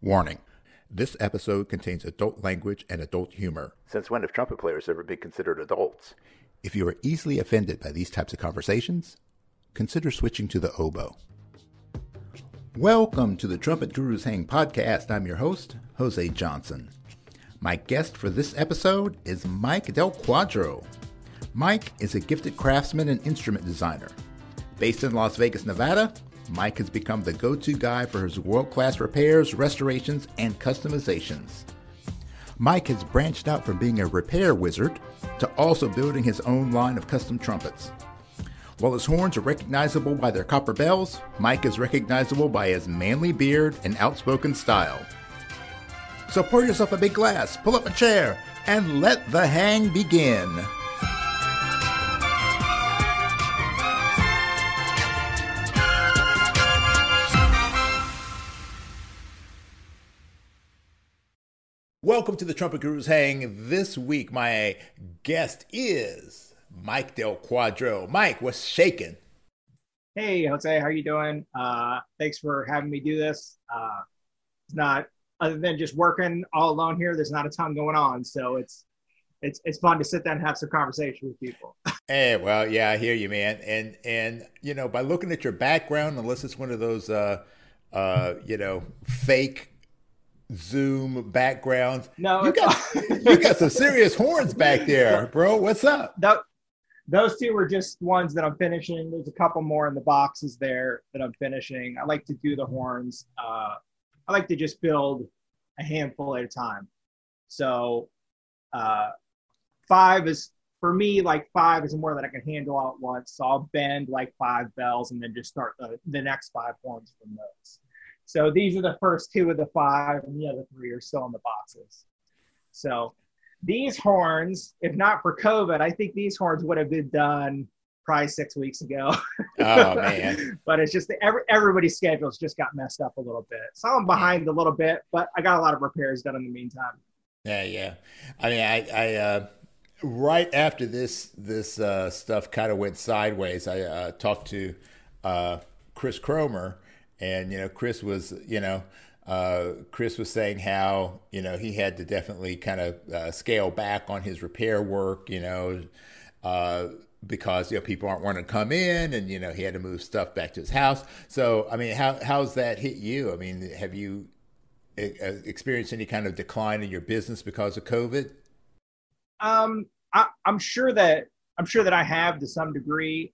Warning this episode contains adult language and adult humor. Since when have trumpet players ever been considered adults? If you are easily offended by these types of conversations, consider switching to the oboe. Welcome to the Trumpet Gurus Hang podcast. I'm your host, Jose Johnson. My guest for this episode is Mike Del Quadro. Mike is a gifted craftsman and instrument designer. Based in Las Vegas, Nevada, Mike has become the go to guy for his world class repairs, restorations, and customizations. Mike has branched out from being a repair wizard to also building his own line of custom trumpets. While his horns are recognizable by their copper bells, Mike is recognizable by his manly beard and outspoken style. So pour yourself a big glass, pull up a chair, and let the hang begin. Welcome to the Trumpet Gurus Hang. This week, my guest is Mike Del Quadro. Mike, what's shaking? Hey, Jose, how are you doing? Uh, thanks for having me do this. Uh, it's not other than just working all alone here. There's not a ton going on, so it's it's it's fun to sit down and have some conversation with people. hey, well, yeah, I hear you, man. And and you know, by looking at your background, unless it's one of those uh, uh, you know fake Zoom backgrounds. No, you got you got some serious horns back there, bro. What's up? That, those two were just ones that I'm finishing. There's a couple more in the boxes there that I'm finishing. I like to do the horns. Uh, I like to just build a handful at a time. So uh, five is for me like five is more that I can handle all at once. So I'll bend like five bells and then just start the, the next five horns from those. So these are the first two of the five, and the other three are still in the boxes. So these horns, if not for COVID, I think these horns would have been done probably six weeks ago. Oh man! but it's just every, everybody's schedules just got messed up a little bit. So I'm behind a little bit, but I got a lot of repairs done in the meantime. Yeah, yeah. I mean, I, I uh, right after this this uh, stuff kind of went sideways, I uh, talked to uh, Chris Cromer and you know, Chris was you know. Uh, Chris was saying how you know he had to definitely kind of uh, scale back on his repair work, you know, uh, because you know people aren't wanting to come in, and you know he had to move stuff back to his house. So I mean, how how's that hit you? I mean, have you uh, experienced any kind of decline in your business because of COVID? Um, I, am sure that I'm sure that I have to some degree.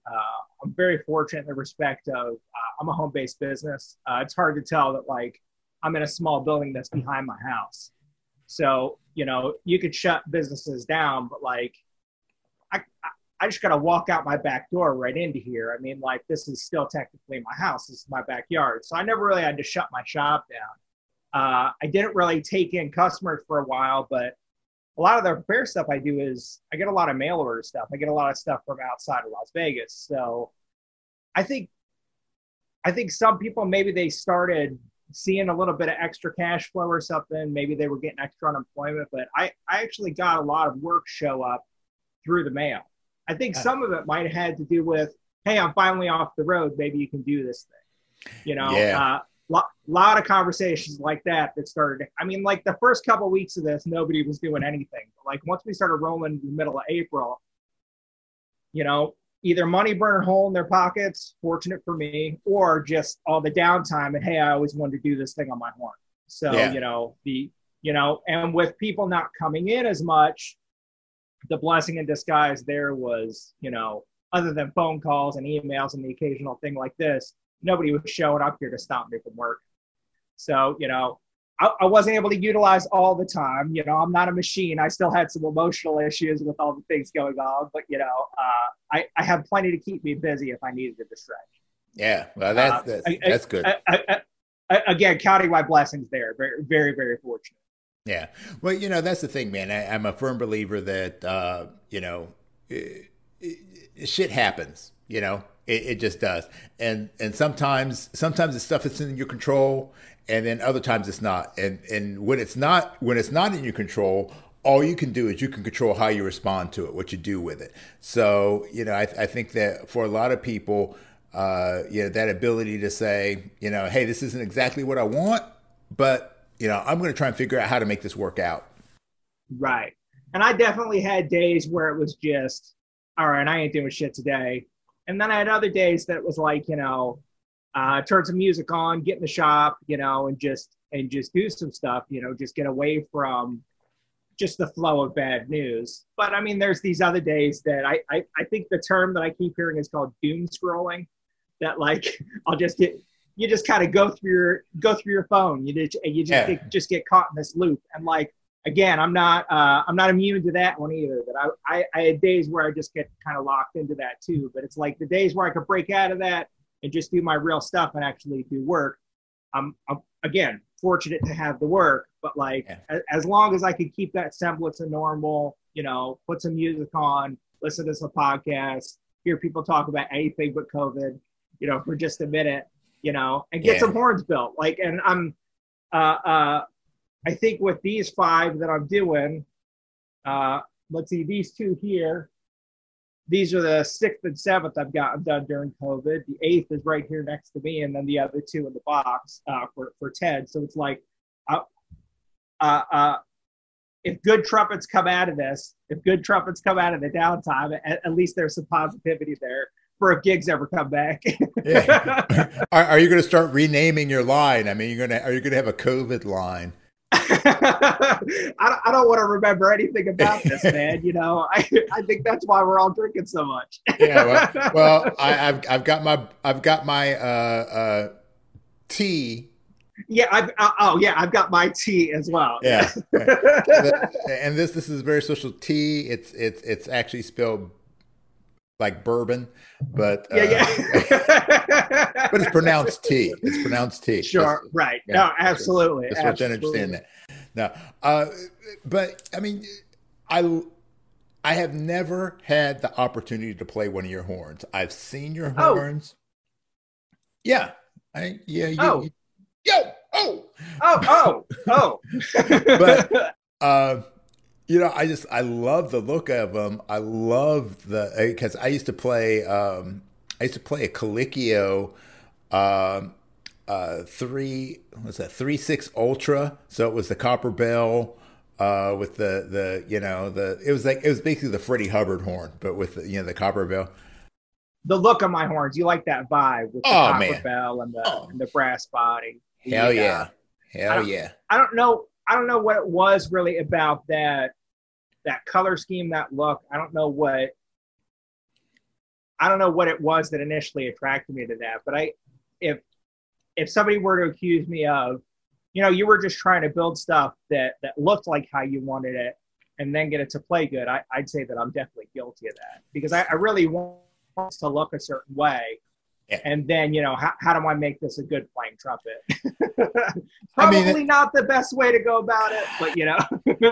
I'm very fortunate in the respect of uh, I'm a home based business. Uh, it's hard to tell that like I'm in a small building that's behind my house. So, you know, you could shut businesses down, but like I, I just got to walk out my back door right into here. I mean, like this is still technically my house. This is my backyard. So I never really had to shut my shop down. Uh, I didn't really take in customers for a while, but a lot of the repair stuff I do is I get a lot of mail order stuff. I get a lot of stuff from outside of Las Vegas. So I think I think some people maybe they started seeing a little bit of extra cash flow or something. Maybe they were getting extra unemployment, but I, I actually got a lot of work show up through the mail. I think some of it might have had to do with, hey, I'm finally off the road. Maybe you can do this thing. You know, yeah. uh, lot, lot of conversations like that that started. I mean, like the first couple of weeks of this, nobody was doing anything. But like once we started rolling in the middle of April, you know, either money burn a hole in their pockets, fortunate for me, or just all the downtime and hey, I always wanted to do this thing on my horn. So yeah. you know the you know, and with people not coming in as much, the blessing in disguise there was you know other than phone calls and emails and the occasional thing like this nobody was showing up here to stop me from work. So, you know, I, I, wasn't able to utilize all the time. You know, I'm not a machine. I still had some emotional issues with all the things going on, but you know, uh, I, I have plenty to keep me busy if I needed to distract. Yeah, well, that's uh, that's, I, that's good. again, counting my blessings there, very, very, very fortunate. Yeah, well, you know, that's the thing, man. I, am a firm believer that uh, you know, it, it, shit happens. You know, it, it, just does. And and sometimes sometimes the stuff that's in your control, and then other times it's not. And and when it's not when it's not in your control, all you can do is you can control how you respond to it, what you do with it. So you know, I, I think that for a lot of people, uh, you know, that ability to say, you know, hey, this isn't exactly what I want, but you know, I'm going to try and figure out how to make this work out. Right. And I definitely had days where it was just, all right, I ain't doing shit today. And then I had other days that was like, you know, uh, turn some music on, get in the shop, you know, and just and just do some stuff, you know, just get away from just the flow of bad news. But I mean, there's these other days that I, I, I think the term that I keep hearing is called doom scrolling. That like I'll just get you just kind of go through your go through your phone. You just you just yeah. get, just get caught in this loop. And like again, I'm not uh, I'm not immune to that one either. That I, I I had days where I just get kind of locked into that too. But it's like the days where I could break out of that and just do my real stuff and actually do work. I'm, I'm again fortunate to have the work, but like yeah. as, as, long as I could keep that semblance of normal, you know, put some music on, listen to some podcasts, hear people talk about anything but COVID, you know, for just a minute, you know, and get yeah. some horns built. Like, and I'm, uh, uh, I think with these five that I'm doing, uh, let's see, these two here, these are the sixth and seventh I've gotten done during COVID. The eighth is right here next to me, and then the other two in the box uh, for for Ted. So it's like, uh, uh, uh, if good trumpets come out of this, if good trumpets come out of the downtime, at, at least there's some positivity there for if gigs ever come back. yeah. Are, are you going to start renaming your line? I mean, you're going to are you going to have a COVID line? I, don't, I don't want to remember anything about this, man. You know, I, I think that's why we're all drinking so much. yeah, well, well I, have I've got my I've got my uh, uh, tea. Yeah, I've uh, oh yeah, I've got my tea as well. Yeah, and this this is very social tea. It's it's it's actually spelled like bourbon, but yeah, yeah. Uh, but it's pronounced T. It's pronounced T. Sure, that's, right. Yeah, no, absolutely. That's what I understand that. No, uh, but I mean, I I have never had the opportunity to play one of your horns. I've seen your oh. horns. Oh. Yeah, I yeah. You, oh. You, yo, oh, oh, oh, oh. but uh, you know, I just I love the look of them. I love the because I used to play. Um, I used to play a Calicchio, um, uh, three what's that three six ultra. So it was the copper bell uh, with the the you know the it was like it was basically the Freddie Hubbard horn, but with the, you know the copper bell. The look of my horns, you like that vibe with the oh, copper man. bell and the oh. and the brass body. Hell yeah, yeah. hell I yeah. I don't know. I don't know what it was really about that that color scheme, that look. I don't know what I don't know what it was that initially attracted me to that. But I if if somebody were to accuse me of, you know, you were just trying to build stuff that that looked like how you wanted it and then get it to play good, I, would say that I'm definitely guilty of that because I, I really want to look a certain way yeah. And then, you know, how, how do I make this a good playing trumpet? Probably I mean, not the best way to go about it, but you know.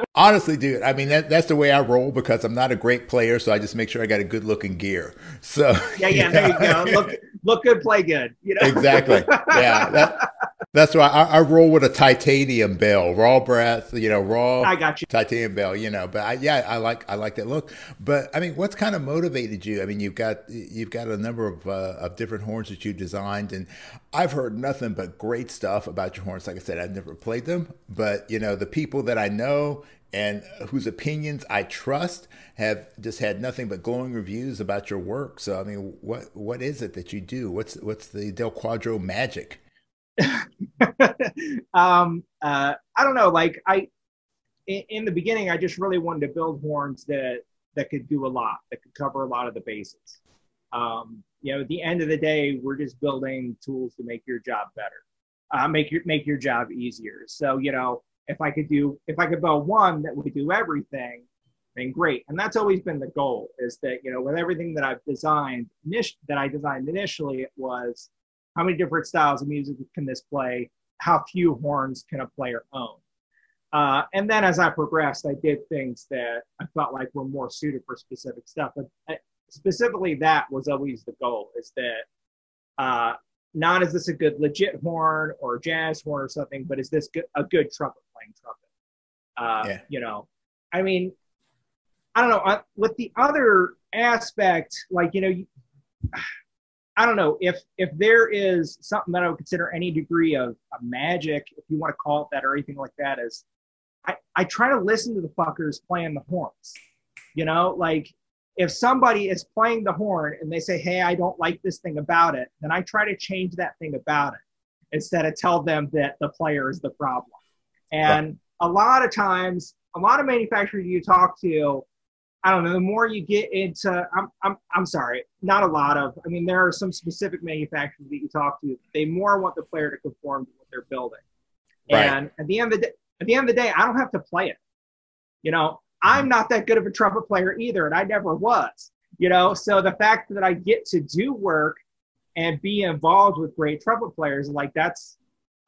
honestly, dude, I mean that, that's the way I roll because I'm not a great player, so I just make sure I got a good looking gear. So yeah, yeah, there you go. Look, look good, play good. You know exactly. Yeah, that, that's why I, I, roll with a titanium bell, raw brass, you know, raw. I got you. Titanium bell, you know. But I, yeah, I like I like that look. But I mean, what's kind of motivated you? I mean, you've got you've got a number of uh, of different horns that you designed, and I've heard nothing but great stuff about your horns. Like I said, I've never played them, but you know, the people that I know and whose opinions I trust have just had nothing but glowing reviews about your work. So I mean, what what is it that you do? What's what's the Del Quadro magic? um, uh, I don't know. Like I, in, in, the beginning, I just really wanted to build horns that that could do a lot, that could cover a lot of the bases. Um, you know, at the end of the day, we're just building tools to make your job better, uh, make your make your job easier. So you know, if I could do, if I could build one that would do everything, then great. And that's always been the goal. Is that you know, with everything that I've designed, that I designed initially, it was how many different styles of music can this play? How few horns can a player own? Uh, and then as I progressed, I did things that I felt like were more suited for specific stuff. But uh, specifically, that was always the goal: is that uh, not is this a good legit horn or jazz horn or something, but is this good, a good trumpet playing trumpet? Uh, yeah. You know, I mean, I don't know. with the other aspect, like you know, I don't know if if there is something that I would consider any degree of, of magic, if you want to call it that or anything like that, is I, I try to listen to the fuckers playing the horns. You know, like if somebody is playing the horn and they say, Hey, I don't like this thing about it, then I try to change that thing about it instead of tell them that the player is the problem. And right. a lot of times, a lot of manufacturers you talk to, I don't know, the more you get into, I'm, I'm, I'm sorry, not a lot of, I mean, there are some specific manufacturers that you talk to, they more want the player to conform to what they're building. Right. And at the end of the day, at the end of the day, I don't have to play it. You know, I'm not that good of a trumpet player either, and I never was. You know, so the fact that I get to do work and be involved with great trumpet players, like that's,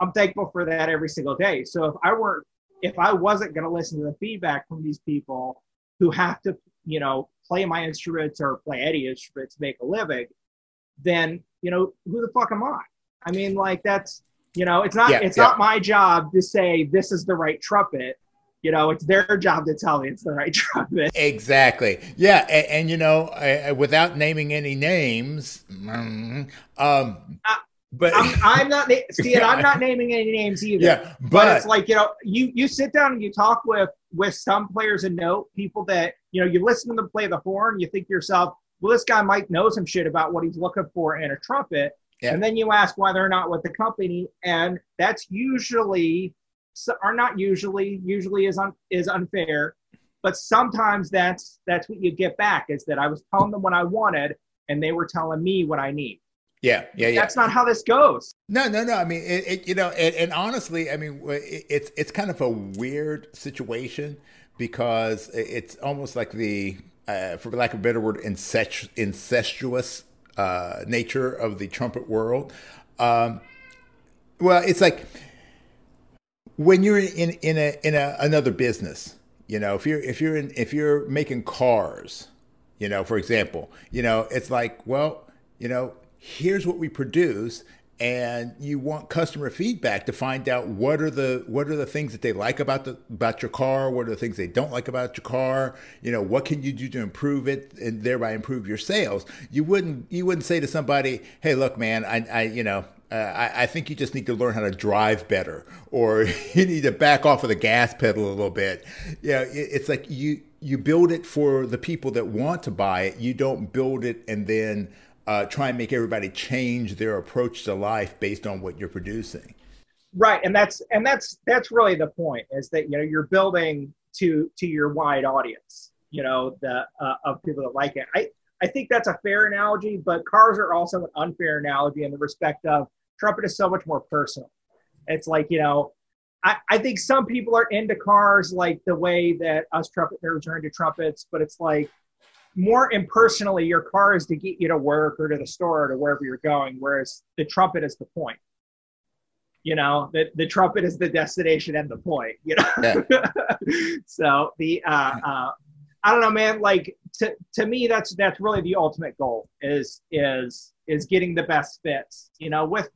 I'm thankful for that every single day. So if I weren't, if I wasn't going to listen to the feedback from these people who have to, you know, play my instruments or play any instrument to make a living, then you know, who the fuck am I? I mean, like that's you know, it's not yeah, it's yeah. not my job to say this is the right trumpet. You know, it's their job to tell me it's the right trumpet. Exactly. Yeah, and, and you know, uh, without naming any names, mm, um, uh, but I'm, I'm not see, I'm not naming any names either. Yeah, but, but, it's like you know, you you sit down and you talk with with some players and note people that you know you listen to them play the horn, you think to yourself, well, this guy might know some shit about what he's looking for in a trumpet, yeah. And then you ask why they're not with the company, and that's usually, are not usually, usually is un, is unfair, but sometimes that's that's what you get back is that I was telling them what I wanted, and they were telling me what I need. Yeah, yeah, yeah. That's not how this goes. No, no, no. I mean, it, it you know, and, and, honestly, I mean, it, it's it's kind of a weird situation because it's almost like the, uh, for lack of a better word, incest- incestuous uh, nature of the trumpet world. Um, well, it's like when you're in in a in a, another business. You know, if you're if you're in if you're making cars, you know, for example, you know, it's like, well, you know, here's what we produce, and you want customer feedback to find out what are the what are the things that they like about the about your car what are the things they don't like about your car you know what can you do to improve it and thereby improve your sales? You wouldn't you wouldn't say to somebody hey look man i, I you know uh, I, I think you just need to learn how to drive better or you need to back off of the gas pedal a little bit. Yeah it, it's like you you build it for the people that want to buy it. You don't build it and then uh, try and make everybody change their approach to life based on what you're producing. Right, and that's and that's that's really the point is that you know you're building to to your wide audience, you know, the uh, of people that like it. I I think that's a fair analogy, but cars are also an unfair analogy in the respect of trumpet is so much more personal. It's like you know I, I, think some people are into cars like the way that us trumpet nerds are into trumpets, but it's like more impersonally, your car is to get you to work or to the store or to wherever you're going, whereas the trumpet is the point. You know, the, the trumpet is the destination and the point, you know? Yeah. so the, uh, uh, I don't know, man, like to, to me, that's, that's really the ultimate goal is, is, is getting the best fits, you know, with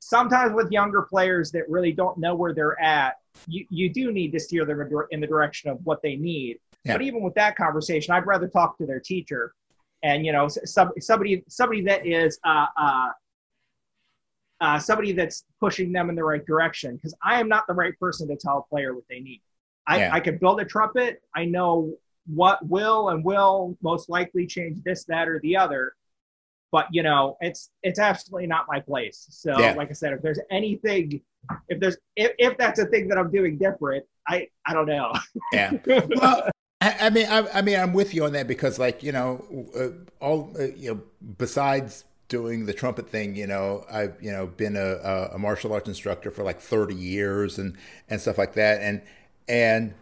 sometimes with younger players that really don't know where they're at, you, you do need to steer them in the direction of what they need yeah. But even with that conversation, I'd rather talk to their teacher, and you know, some, somebody somebody that is uh, uh, uh, somebody that's pushing them in the right direction. Because I am not the right person to tell a player what they need. I, yeah. I can build a trumpet. I know what will and will most likely change this, that, or the other. But you know, it's it's absolutely not my place. So, yeah. like I said, if there's anything, if there's if, if that's a thing that I'm doing different, I I don't know. Yeah. Well, I, I mean, I, I, mean, I'm with you on that because, like, you know, uh, all uh, you know, besides doing the trumpet thing, you know, I've you know been a, a martial arts instructor for like 30 years and and stuff like that, and and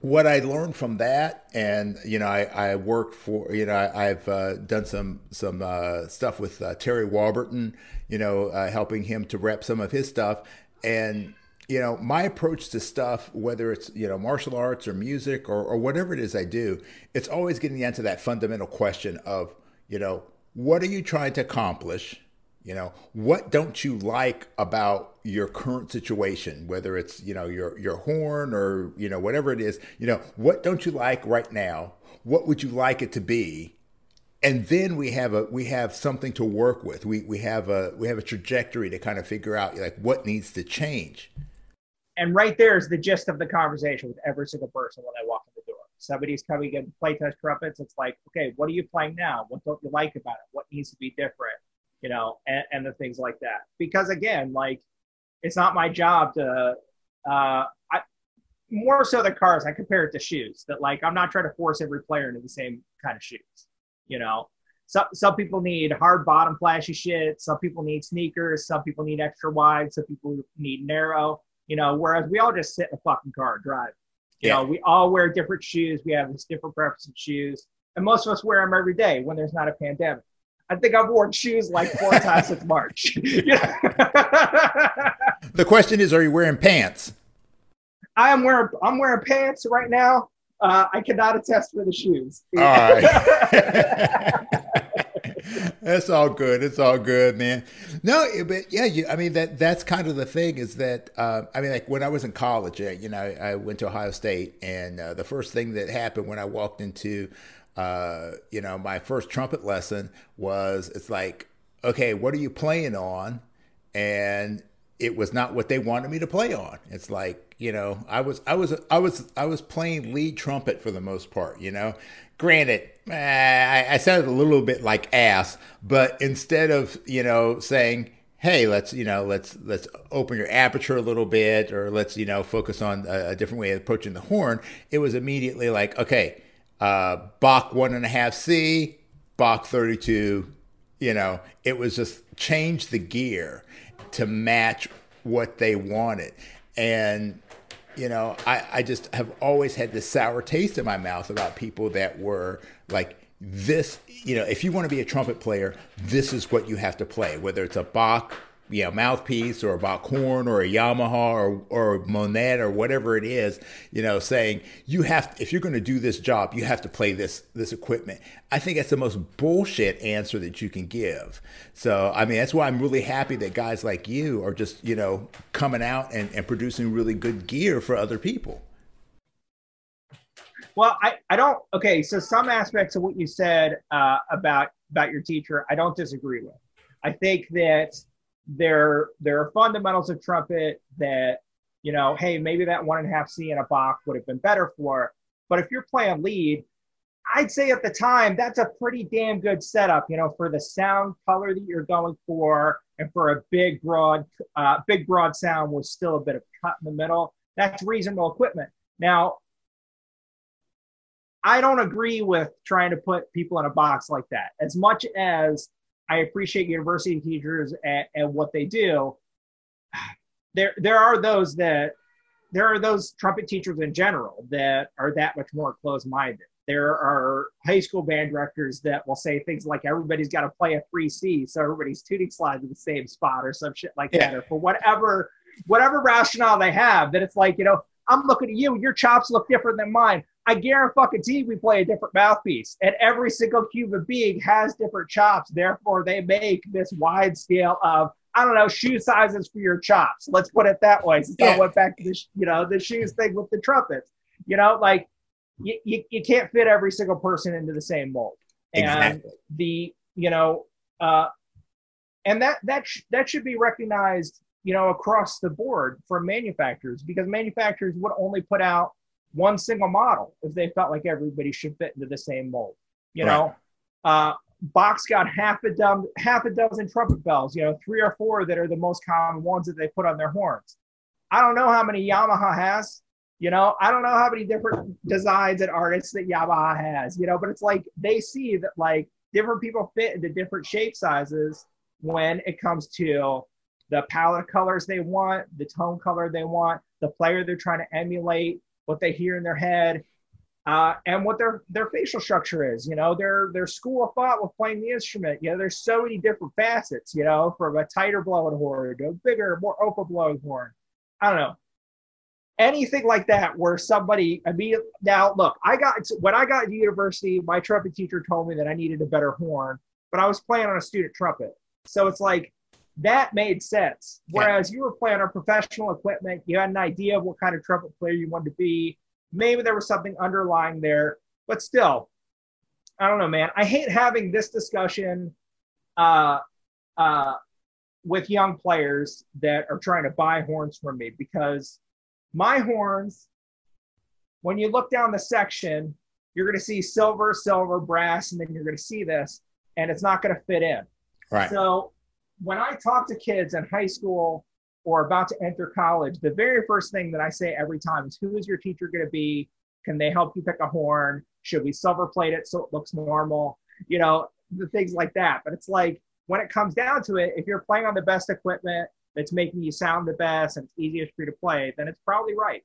what I learned from that, and you know, I, I worked for, you know, I, have uh, done some some uh, stuff with uh, Terry Warburton, you know, uh, helping him to rep some of his stuff, and you know, my approach to stuff, whether it's, you know, martial arts or music or, or whatever it is I do, it's always getting into that fundamental question of, you know, what are you trying to accomplish? You know, what don't you like about your current situation, whether it's, you know, your your horn or, you know, whatever it is, you know, what don't you like right now? What would you like it to be? and then we have a we have something to work with. We we have a we have a trajectory to kind of figure out like what needs to change. And right there is the gist of the conversation with every single person when I walk in the door. Somebody's coming in to play test trumpets. It's like, okay, what are you playing now? What don't you like about it? What needs to be different? You know, and, and the things like that. Because again, like it's not my job to uh, I, more so than cars, I compare it to shoes. That like I'm not trying to force every player into the same kind of shoes. You know, some some people need hard bottom flashy shit. Some people need sneakers. Some people need extra wide. Some people need narrow. You know, whereas we all just sit in a fucking car and drive. You yeah. know, we all wear different shoes. We have this different preference of shoes, and most of us wear them every day when there's not a pandemic. I think I've worn shoes like four times since March. the question is, are you wearing pants? I am wearing I'm wearing pants right now. Uh, I cannot attest for the shoes. All right. that's all good. It's all good, man. No, but yeah, you, I mean that that's kind of the thing is that uh, I mean like when I was in college, you know, I went to Ohio State, and uh, the first thing that happened when I walked into, uh, you know, my first trumpet lesson was it's like, okay, what are you playing on? And it was not what they wanted me to play on. It's like, you know, I was I was I was I was playing lead trumpet for the most part, you know. Granted, I, I sounded a little bit like ass, but instead of, you know, saying, hey, let's, you know, let's let's open your aperture a little bit or let's, you know, focus on a, a different way of approaching the horn, it was immediately like, okay, uh, Bach one and a half C, Bach 32, you know, it was just change the gear to match what they wanted. And, you know, I, I just have always had this sour taste in my mouth about people that were like, this, you know, if you want to be a trumpet player, this is what you have to play, whether it's a Bach you know, mouthpiece or a Bach horn or a Yamaha or, or Monette or whatever it is, you know, saying you have, if you're going to do this job, you have to play this, this equipment. I think that's the most bullshit answer that you can give. So, I mean, that's why I'm really happy that guys like you are just, you know, coming out and, and producing really good gear for other people. Well, I, I don't, okay. So some aspects of what you said uh, about, about your teacher, I don't disagree with. I think that there there are fundamentals of trumpet that you know hey maybe that one and a half c in a Bach would have been better for but if you're playing lead i'd say at the time that's a pretty damn good setup you know for the sound color that you're going for and for a big broad uh, big broad sound with still a bit of cut in the middle that's reasonable equipment now i don't agree with trying to put people in a box like that as much as I appreciate university teachers and, and what they do. There, there are those that there are those trumpet teachers in general that are that much more close-minded. There are high school band directors that will say things like everybody's got to play a three C, so everybody's tuning slides in the same spot or some shit like yeah. that, or for whatever whatever rationale they have. That it's like you know I'm looking at you, your chops look different than mine. I guarantee we play a different mouthpiece, and every single human being has different chops. Therefore, they make this wide scale of I don't know shoe sizes for your chops. Let's put it that way. So yeah. I went back to the you know the shoes thing with the trumpets. You know, like you, you, you can't fit every single person into the same mold, and exactly. the you know, uh, and that that sh- that should be recognized you know across the board from manufacturers because manufacturers would only put out one single model if they felt like everybody should fit into the same mold. You right. know, uh, Bach's got half a dozen half a dozen trumpet bells. You know, three or four that are the most common ones that they put on their horns. I don't know how many Yamaha has. You know, I don't know how many different designs and artists that Yamaha has. You know, but it's like they see that like different people fit into different shape sizes when it comes to the palette colors they want, the tone color they want, the player they're trying to emulate, what they hear in their head, uh, and what their their facial structure is. You know, their their school of thought with playing the instrument. You know, there's so many different facets. You know, from a tighter blowing horn to a bigger, more open blowing horn. I don't know anything like that where somebody I mean now look I got when I got to university my trumpet teacher told me that I needed a better horn but I was playing on a student trumpet so it's like that made sense. Whereas yeah. you were playing on professional equipment, you had an idea of what kind of trumpet player you wanted to be. Maybe there was something underlying there, but still, I don't know, man. I hate having this discussion uh, uh, with young players that are trying to buy horns from me because my horns, when you look down the section, you're going to see silver, silver, brass, and then you're going to see this, and it's not going to fit in. Right. So when I talk to kids in high school or about to enter college, the very first thing that I say every time is who is your teacher going to be? Can they help you pick a horn? Should we silver plate it so it looks normal? You know, the things like that. But it's like when it comes down to it, if you're playing on the best equipment that's making you sound the best and it's easiest for you to play, then it's probably right.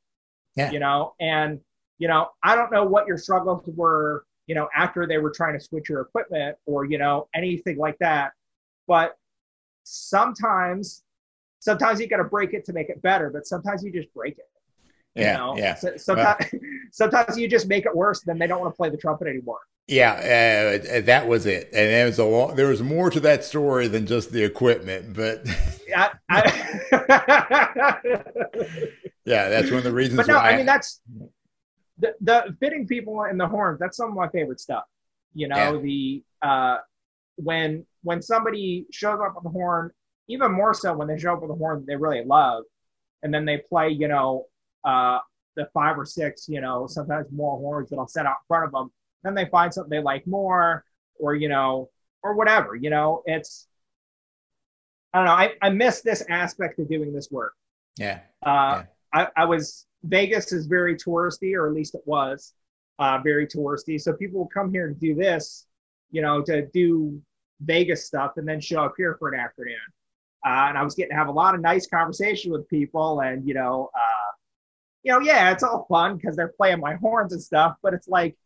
Yeah. You know, and you know, I don't know what your struggles were, you know, after they were trying to switch your equipment or, you know, anything like that. But sometimes sometimes you got to break it to make it better, but sometimes you just break it. You Yeah, know? yeah. So, sometimes, sometimes you just make it worse, then they don't want to play the trumpet anymore. Yeah, uh, that was it, and there was a long, there was more to that story than just the equipment, but I, I, yeah, that's one of the reasons but no, why. I mean that's the, the fitting people in the horns. That's some of my favorite stuff. You know, Yeah. the uh, when when somebody shows up with a horn, even more so when they show up with a horn that they really love, and then they play, you know, uh, the five or six, you know, sometimes more horns that I'll set out in front of them. Then they find something they like more, or you know, or whatever. You know, it's I don't know. I, I miss this aspect of doing this work. yeah, Uh, I, I was Vegas is very touristy, or at least it was uh, very touristy. So people will come here to do this, you know, to do Vegas stuff, and then show up here for an afternoon. Uh, and I was getting to have a lot of nice conversation with people, and you know, uh, you know, yeah, it's all fun because they're playing my horns and stuff. But it's like,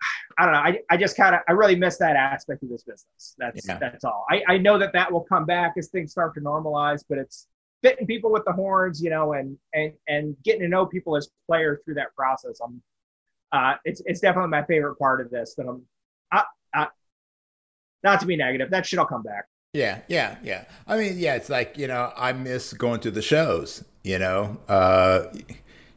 I don't know. I, I just kind of I really miss that aspect of this business. That's Yeah. that's all. I, I know that that will come back as things start to normalize, but it's fitting people with the horns, you know, and and and getting to know people as players through that process. I'm, uh, it's it's definitely my favorite part of this. That I'm, I, I, not to be negative, that shit'll come back. yeah, yeah, yeah. I mean, yeah, it's like you know, I miss going to the shows. You know, uh,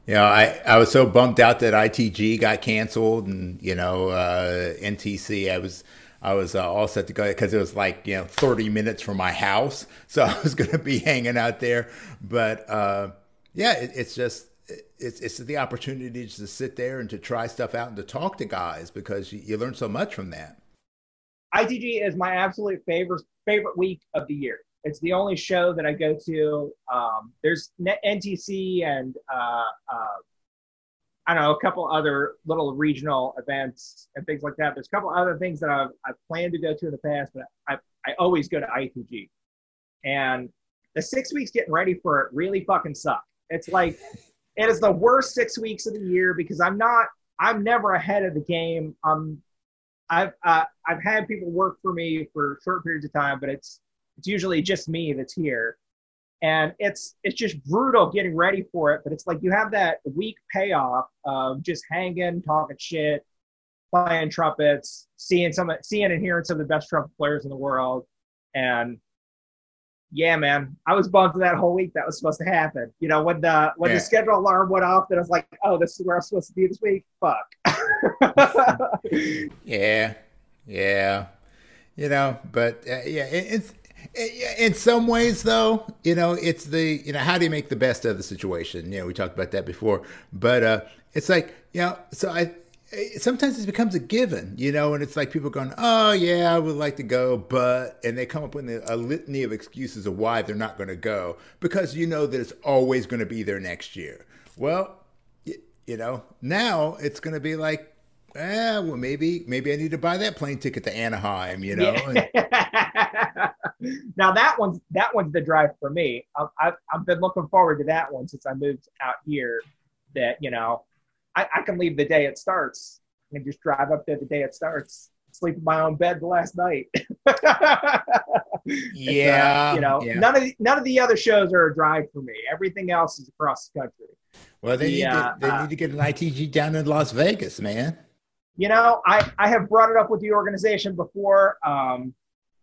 you know, I I was so bummed out that ITG got canceled, and you know, uh, NTC. I was. I was uh, all set to go because it was like you know 30 minutes from my house, so I was going to be hanging out there. But uh, yeah, it, it's just it's it's the opportunity to sit there and to try stuff out and to talk to guys because you, you learn so much from that. ITG is my absolute favorite favorite week of the year. It's the only show that I go to. Um, there's NTC and uh, uh, I don't know a couple other little regional events and things like that. There's a couple other things that I've, I've planned to go to in the past, but I, I always go to ITG. And the six weeks getting ready for it really fucking suck. It's like it is the worst six weeks of the year because I'm not I'm never ahead of the game. I'm I've uh, I've had people work for me for short periods of time, but it's it's usually just me that's here, and it's it's just brutal getting ready for it. But it's like you have that week payoff of just hanging, talking shit, playing trumpets, seeing some seeing and hearing some of the best trumpet players in the world, and yeah, man, I was bummed for that whole week that was supposed to happen. You know, when the when Yeah. the schedule alarm went off, then I was like, oh, this is where I'm supposed to be this week. Fuck. Yeah, yeah, you know, but uh, yeah, it, it's it, in some ways though, you know, it's the you know how do you make the best of the situation? You know, we talked about that before, but uh, it's like you know, so I sometimes it becomes a given, you know, and it's like people going, oh yeah, I would like to go, but and they come up with a, litany of excuses of why they're not going to go because you know that it's always going to be there next year. Well, you know, now it's going to be like eh, well, maybe maybe I need to buy that plane ticket to Anaheim, you know. Yeah. now that one's that one's the drive for me. I've, I've, I've been looking forward to that one since I moved out here. That you know, I, I can leave the day it starts and just drive up there the day it starts. Sleep in my own bed the last night. It's, uh, yeah, you know, yeah. none of the, none of the other shows are a drive for me. Everything else is across the country. well, they need Yeah, to they uh, need to get an ITG down in Las Vegas, man. You know, I, I have brought it up with the organization before. Um,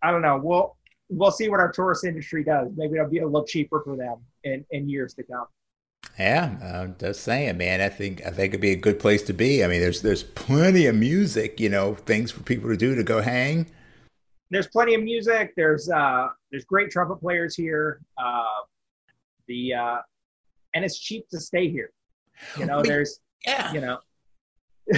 I don't know. We'll we'll see what our tourist industry does. Maybe it'll be a little cheaper for them in, in years to come. Yeah, I'm just saying, man. I think I think it'd be a good place to be. I mean, there's there's plenty of music, you know, things for people to do to go hang. There's plenty of music. There's uh there's great trumpet players here. Uh, the uh, and it's cheap to stay here. You know, there's yeah, you know,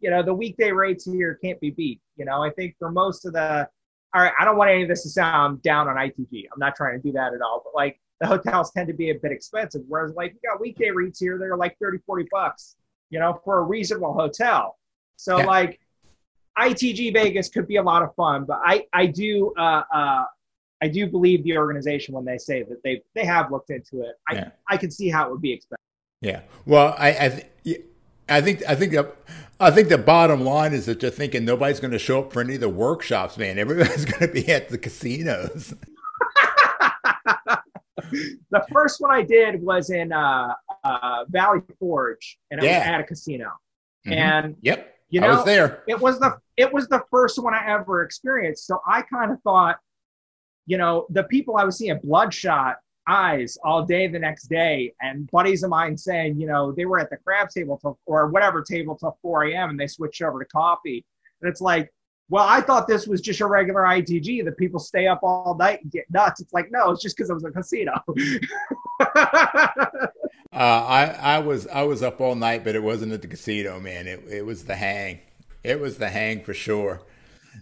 you know the weekday rates here can't be beat. You know, I think for most of the all right, I don't want any of this to sound down on ITG. I'm not trying to do that at all, but like the hotels tend to be a bit expensive. Whereas like you got weekday rates here, they're like 30, 40 bucks, you know, for a reasonable hotel. So yeah. like ITG Vegas could be a lot of fun, but I, I do, uh, uh, I do believe the organization when they say that they, they have looked into it. I, yeah. I can see how it would be expensive. Yeah. Well, I, I, th- I think, I think, that, I think the bottom line is that you're thinking nobody's going to show up for any of the workshops, man. Everybody's going to be at the casinos. the first one I did was in uh, uh, Valley Forge, and yeah. was at a casino. Mm-hmm. And yep, you know, I was there. It was the it was the first one I ever experienced. So I kind of thought, you know, the people I was seeing bloodshot eyes all day the next day, and buddies of mine saying, you know, they were at the crab table till, or whatever table till 4 a.m. and they switched over to coffee. And it's like, well, I thought this was just a regular ITG that people stay up all night and get nuts. It's like, no, it's just because it was a casino. uh, I I was I was up all night, but it wasn't at the casino, man. It it was the hang. It was the hang for sure.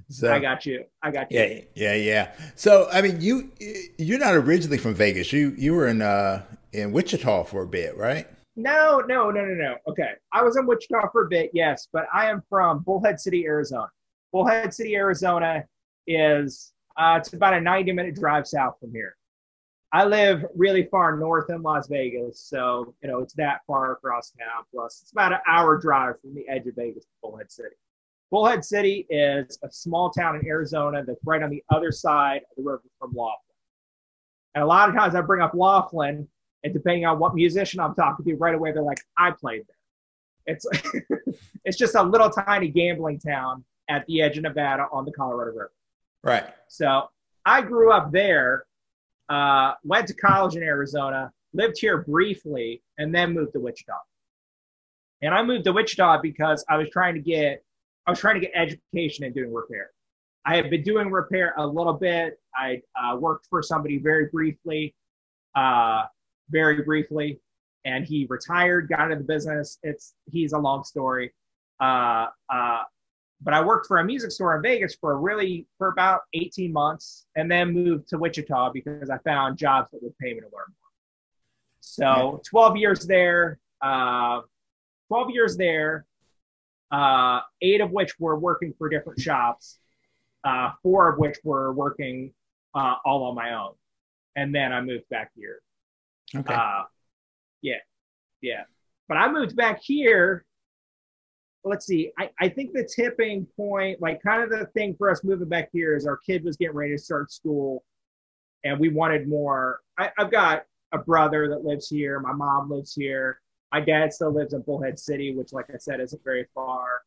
So I got you. I got you. Yeah, yeah, yeah. So I mean, you you're not originally from Vegas. You you were in uh in Wichita for a bit, right? No, no, no, no, no. Okay, I was in Wichita for a bit, yes, but I am from Bullhead City, Arizona. Bullhead City, Arizona is uh, it's about a 90 minute drive south from here. I live really far north in Las Vegas, so you know it's that far across town. Plus, it's about an hour drive from the edge of Vegas to Bullhead City. Bullhead City is a small town in Arizona that's right on the other side of the river from Laughlin. And a lot of times I bring up Laughlin, and depending on what musician I'm talking to, right away they're like, "I played there." It's it's just a little tiny gambling town at the edge of Nevada on the Colorado River. Right. So I grew up there, uh, went to college in Arizona, lived here briefly, and then moved to Wichita. And I moved to Wichita because I was trying to get I was trying to get education and doing repair. I had been doing repair a little bit. I uh, worked for somebody very briefly, uh, very briefly, and he retired, got into the business. It's he's a long story. Uh, uh but I worked for a music store in Vegas for really for about 18 months and then moved to Wichita because I found jobs that would pay me to learn more. So 12 years there, uh, 12 years there, uh, eight of which were working for different shops, uh, four of which were working uh, all on my own. And then I moved back here. Okay. Uh, yeah. Yeah. But I moved back here let's see. I, I think the tipping point, like kind of the thing for us moving back here is our kid was getting ready to start school and we wanted more. I, I've got a brother that lives here. My mom lives here. My dad still lives in Bullhead City, which, like I said, isn't very far.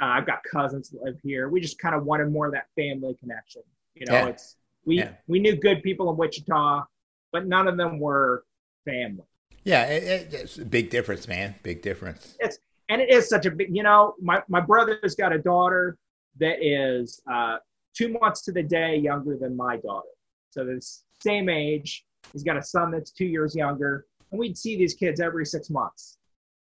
Uh, I've got cousins that live here. We just kind of wanted more of that family connection. You know, yeah. it's we yeah. we knew good people in Wichita, but none of them were family. Yeah, it, it's a big difference, man. Big difference. It's and it is such a big, you know, my, my brother's got a daughter that is uh, two months to the day younger than my daughter. So the same age. He's got a son that's two years younger. And we'd see these kids every six months.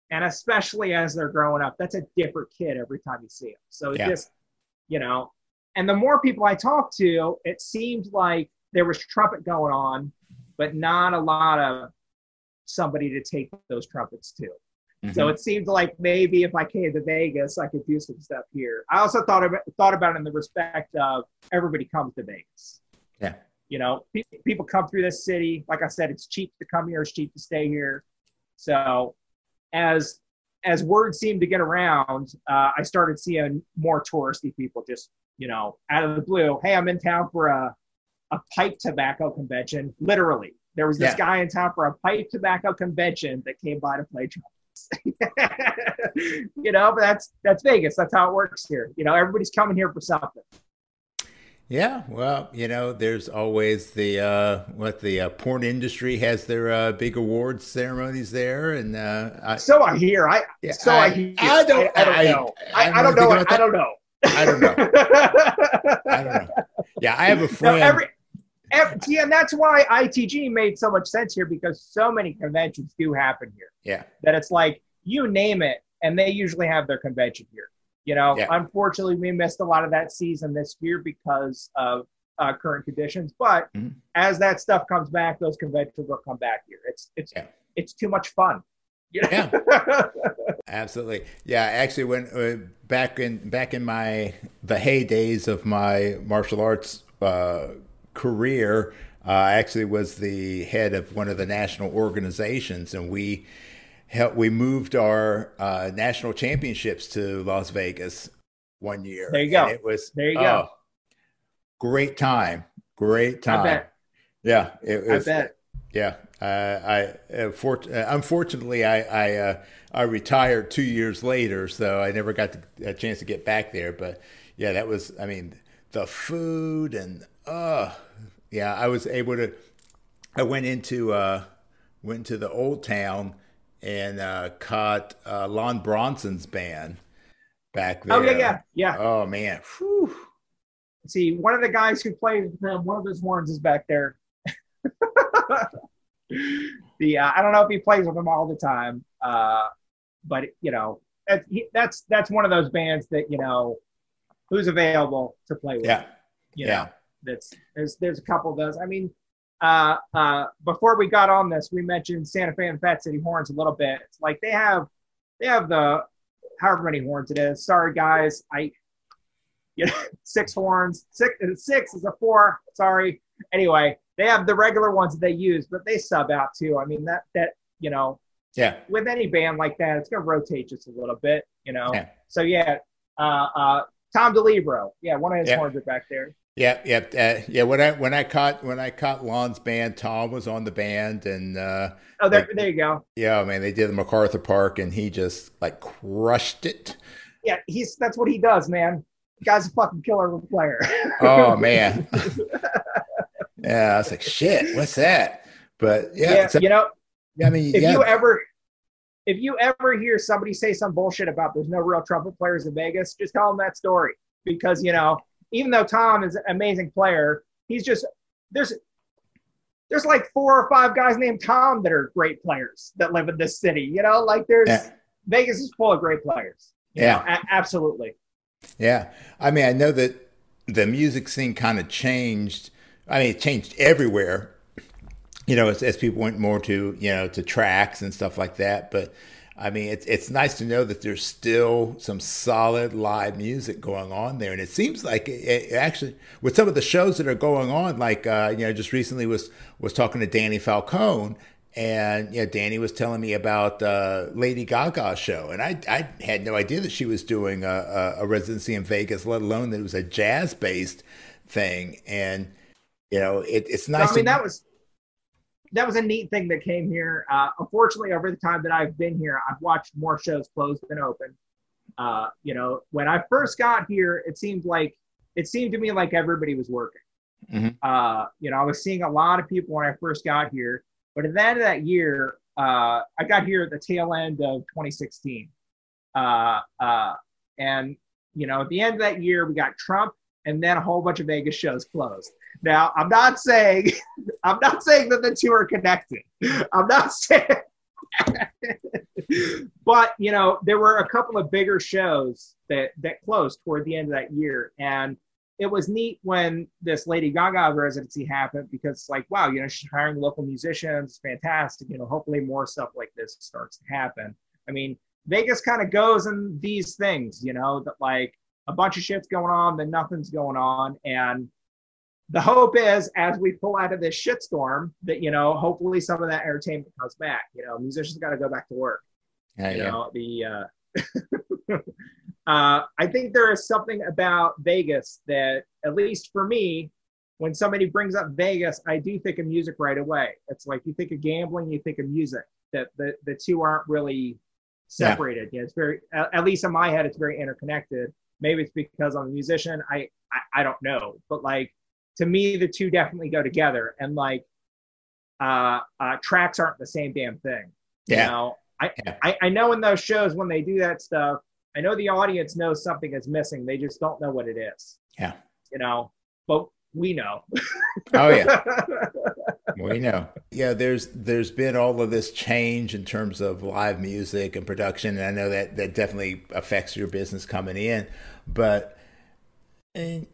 And especially as they're growing up, that's a different kid every time you see them. So yeah. just, you know, and the more people I talked to, it seemed like there was trumpet going on, but not a lot of somebody to take those trumpets to. Mm-hmm. So it seemed like maybe if I came to Vegas, I could do some stuff here. I also thought about thought about it in the respect of everybody comes to Vegas. Yeah. You know, pe- people come through this city. Like I said, it's cheap to come here. It's cheap to stay here. So as as word seemed to get around, uh, I started seeing more touristy people just, you know, out of the blue. Hey, I'm in town for a, a pipe tobacco convention. Literally, there was this yeah. guy in town for a pipe tobacco convention that came by to play trumpet. you know, but that's that's Vegas. That's how it works here. You know, everybody's coming here for something. Yeah, well, you know, there's always the uh, what the uh, porn industry has their uh, big awards ceremonies there, and uh, I, so I hear. I yeah, so I, I hear. I don't. I, I don't know. I, I don't know. I, don't know. I don't know. I don't know. Yeah, I have a friend. Every, yeah, and that's why ITG made so much sense here because so many conventions do happen here. Yeah, that it's like you name it, and they usually have their convention here. You know, yeah. unfortunately, we missed a lot of that season this year because of uh, current conditions. But mm-hmm. as that stuff comes back, those conventions will come back here. It's it's yeah. it's too much fun. Yeah, absolutely. Yeah, actually, when uh, back in back in my the heydays of my martial arts uh, career, uh, actually was the head of one of the national organizations, and we helped, we moved our uh, national championships to Las Vegas one year. There you go. it was there you go. Oh, great time. Great time. Yeah, it was. I bet. Yeah, uh, I uh, for, uh, unfortunately I I, uh, I retired two years later, so I never got a chance to get back there. But yeah, that was I mean the food and uh yeah I was able to. I went into uh, went to the old town and uh, caught uh, Lon Bronson's band back there. Oh yeah, yeah, yeah. Oh man. Whew. See, one of the guys who plays with him, one of his horns is back there. the uh, I don't know if he plays with them all the time, uh, but you know that's that's that's one of those bands that you know who's available to play with. Yeah, you know, yeah. That's there's there's a couple of those. I mean, uh, uh, before we got on this, we mentioned Santa Fe and Fat City horns a little bit. It's like they have they have the however many horns it is. Sorry guys, I you know six horns. Six six is a four. Sorry. Anyway, they have the regular ones that they use, but they sub out too. I mean that that you know yeah with any band like that, it's gonna rotate just a little bit. You know. Yeah. So yeah, uh, uh, Tom DeLibero. Yeah, one of his yeah. horns are back there. Yeah, yeah, uh, yeah. When I when I caught when I caught Lon's band, Tom was on the band, and uh, oh, there, there you go. Yeah, man, they did the MacArthur Park, and he just like crushed it. Yeah, he's that's what he does, man. The guy's a fucking killer player. oh man. yeah, I was like, shit, what's that? But yeah, yeah you know, I mean, if yeah. you ever if you ever hear somebody say some bullshit about there's no real trumpet players in Vegas, just tell them that story because you know even though Tom is an amazing player, he's just there's there's like four or five guys named Tom that are great players that live in this city. You know, like there's yeah. Vegas is full of great players. Yeah, know, a- absolutely. Yeah, I mean, I know that the music scene kind of changed. I mean, it changed everywhere. You know, as, as people went more to you know to tracks and stuff like that, but I mean, it's it's nice to know that there's still some solid live music going on there, and it seems like it, it actually with some of the shows that are going on, like uh, you know, just recently was was talking to Danny Falcone, and you know, Danny was telling me about uh, Lady Gaga show, and I I had no idea that she was doing a, a residency in Vegas, let alone that it was a jazz based thing, and you know, it, it's nice. I mean, to, that was that was a neat thing that came here. Uh, unfortunately, over the time that I've been here, I've watched more shows closed than open. Uh, you know, when I first got here, it seemed like it seemed to me like everybody was working. Mm-hmm. Uh, you know, I was seeing a lot of people when I first got here, but at the end of that year, uh, I got here at the tail end of 2016, uh, uh, and you know, at the end of that year, we got Trump, and then a whole bunch of Vegas shows closed. Now, I'm not saying I'm not saying that the two are connected. I'm not saying but you know, there were a couple of bigger shows that that closed toward the end of that year. And it was neat when this Lady Gaga residency happened because it's like, wow, you know, she's hiring local musicians, fantastic. You know, hopefully more stuff like this starts to happen. I mean, Vegas kind of goes in these things, you know, that like a bunch of shit's going on, then nothing's going on. And the hope is as we pull out of this shitstorm that you know hopefully some of that entertainment comes back you know musicians got to go back to work you yeah. know the uh, uh, i think there is something about vegas that at least for me when somebody brings up vegas i do think of music right away it's like you think of gambling you think of music that the, the two aren't really separated yeah. You know, it's very at least in my head it's very interconnected Maybe it's because I'm a musician. I, I, I don't know. But like to me, the two definitely go together. And like uh, uh, tracks aren't the same damn thing. Yeah. You know, I, Yeah. I, I know in those shows when they do that stuff, I know the audience knows something is missing. They just don't know what it is. Yeah. You know, but we know. Oh yeah. We know. Yeah, there's there's been all of this change in terms of live music and production, and I know that that definitely affects your business coming in. But and,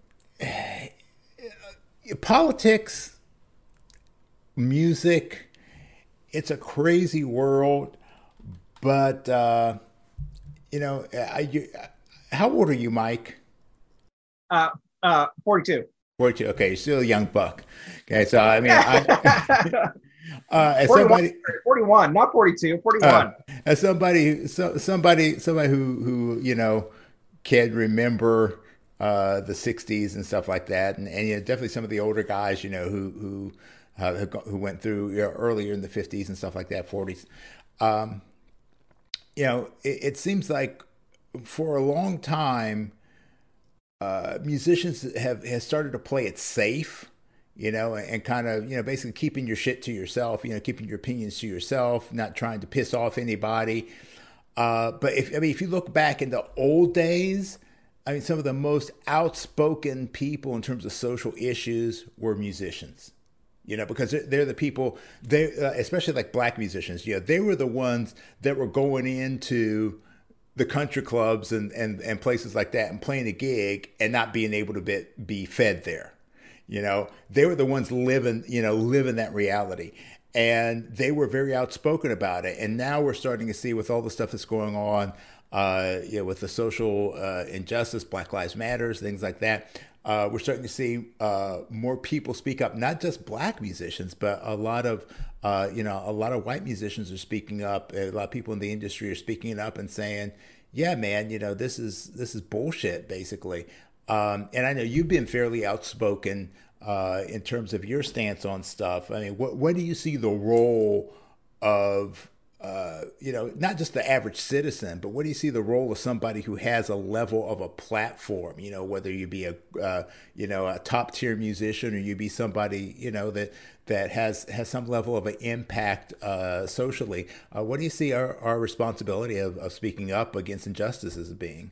politics, music, it's a crazy world. But uh, you know, I, you, how old are you, Mike? uh, uh, 42. 42. Okay, you're still a young buck. Okay, so I mean, I, uh, as 41, somebody, 41, not 42, 41. uh, as somebody, so, somebody, somebody who who you know can remember uh, the '60s and stuff like that, and, and you know, definitely some of the older guys, you know, who who uh, who went through you know, earlier in the '50s and stuff like that, '40s. Um, you know, it, it seems like for a long time, uh, musicians have has started to play it safe, you know, and kind of you know basically keeping your shit to yourself, you know, keeping your opinions to yourself, not trying to piss off anybody. Uh, but if I mean, if you look back in the old days, I mean, some of the most outspoken people in terms of social issues were musicians. You know, because they're, they're the people, they uh, especially like black musicians. You know, they were the ones that were going into the country clubs and, and, and places like that and playing a gig and not being able to be, be fed there. You know, they were the ones living, you know, living that reality. And they were very outspoken about it. And now we're starting to see with all the stuff that's going on, uh, you know, with the social uh, injustice, Black Lives Matters, things like that. Uh, we're starting to see uh, more people speak up, not just black musicians, but a lot of, uh, you know, a lot of white musicians are speaking up. A lot of people in the industry are speaking up and saying, "Yeah, man, you know, this is this is bullshit, basically." Um, and I know you've been fairly outspoken uh, in terms of your stance on stuff. I mean, what what do you see the role of uh, you know, not just the average citizen, but what do you see the role of somebody who has a level of a platform? You know, whether you be a, uh, you know, a top tier musician or you be somebody, you know, that that has has some level of an impact uh, socially. Uh, what do you see our, our responsibility of, of speaking up against injustices being?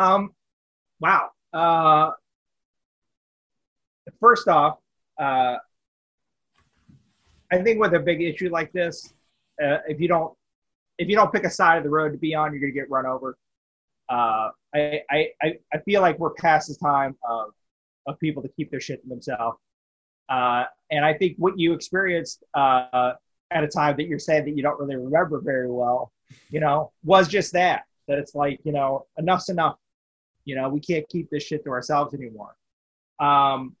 Um, wow. Uh, first off, uh, I think with a big issue like this, uh, if you don't if you don't pick a side of the road to be on, you're gonna get run over. Uh, I, I I feel like we're past the time of of people to keep their shit to themselves. Uh, and I think what you experienced uh, at a time that you're saying that you don't really remember very well, you know, was just that. That it's like, you know, enough's enough. You know, we can't keep this shit to ourselves anymore. Um,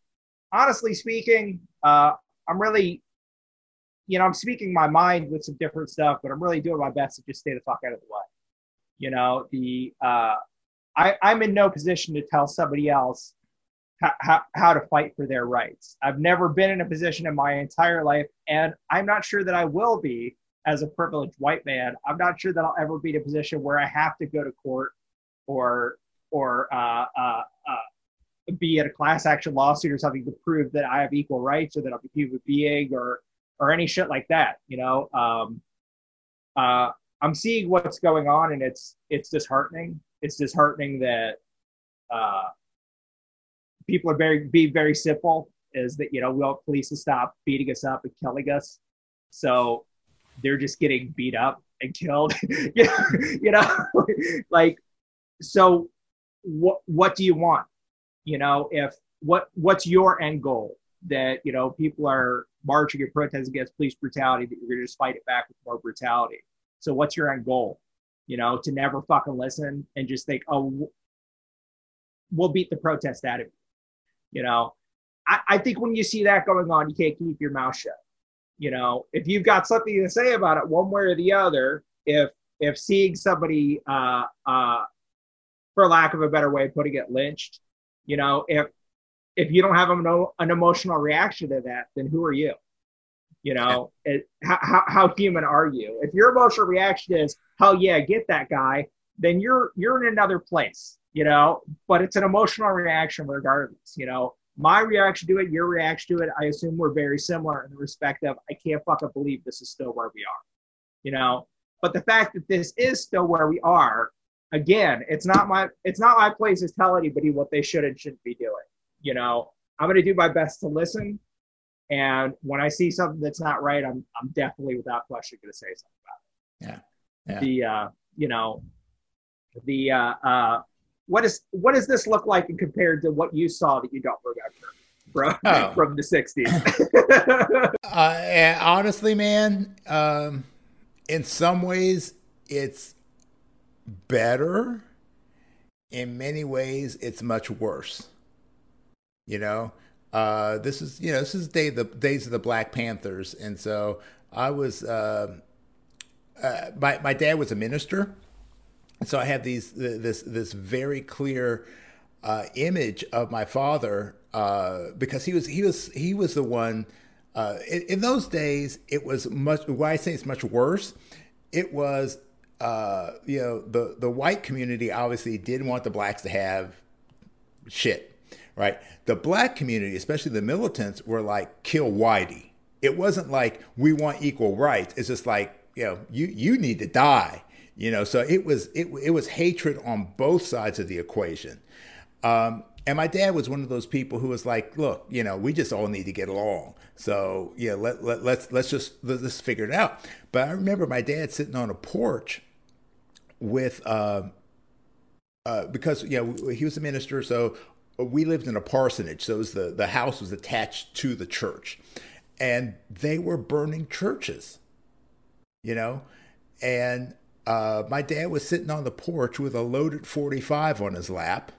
honestly speaking, uh, I'm really, you know, I'm speaking my mind with some different stuff, but I'm really doing my best to just stay the fuck out of the way. You know, the uh, I, I'm in no position to tell somebody else how, how, how to fight for their rights. I've never been in a position in my entire life, and I'm not sure that I will be as a privileged white man. I'm not sure that I'll ever be in a position where I have to go to court or or uh, uh, uh, be at a class action lawsuit or something to prove that I have equal rights or that I'm a human being or or any shit like that. You know, um, uh, I'm seeing what's going on, and it's it's disheartening. It's disheartening that uh, people are very be very simple. Is that you know we want police to stop beating us up and killing us, so they're just getting beat up and killed. you know, you know, like so. What what do you want? You know, if what what's your end goal? That you know people are marching and protesting against police brutality, that you're going to just fight it back with more brutality. So what's your end goal? you know, to never fucking listen and just think, oh, we'll beat the protest out of you. You know, I, I think when you see that going on, you can't keep your mouth shut. You know, if you've got something to say about it, one way or the other, if if seeing somebody, uh, uh, for lack of a better way of putting it, lynched, you know, if if you don't have an, an emotional reaction to that, then who are you? You know, it, how, how human are you? If your emotional reaction is, hell yeah, get that guy, then you're you're in another place, you know. But it's an emotional reaction regardless, you know. My reaction to it, your reaction to it, I assume we're very similar in the respect of I can't fucking believe this is still where we are, you know. But the fact that this is still where we are, again, it's not my it's not my place to tell anybody what they should and shouldn't be doing. You know, I'm going to do my best to listen, and when I see something that's not right, I'm I'm definitely without question going to say something about it. Yeah. yeah. The uh, you know, the uh, uh, what is what does this look like compared to what you saw that you don't remember? From, oh. from the 60s. uh, honestly, man, um, in some ways, it's better. In many ways, it's much worse. You know, uh, this is you know this is day the days of the Black Panthers, and so I was uh, uh, my my dad was a minister, so I have these this this very clear uh, image of my father uh, because he was he was he was the one. Uh, in, in, those days, it was much. Why I say it's much worse. It was you know the the white community obviously didn't want the blacks to have shit right? The black community, especially the militants, were like, kill Whitey. It wasn't like we want equal rights. It's just like, you know, you, you need to die. You know, so it was it, it was hatred on both sides of the equation. Um, and my dad was one of those people who was like, look, you know, we just all need to get along. So yeah, let, let let's let's just let's figure it out. But I remember my dad sitting on a porch with uh, uh, because you know he was a minister, so we lived in a parsonage, so was the, the house was attached to the church. And they were burning churches, you know? And uh, my dad was sitting on the porch with a loaded 45 on his lap.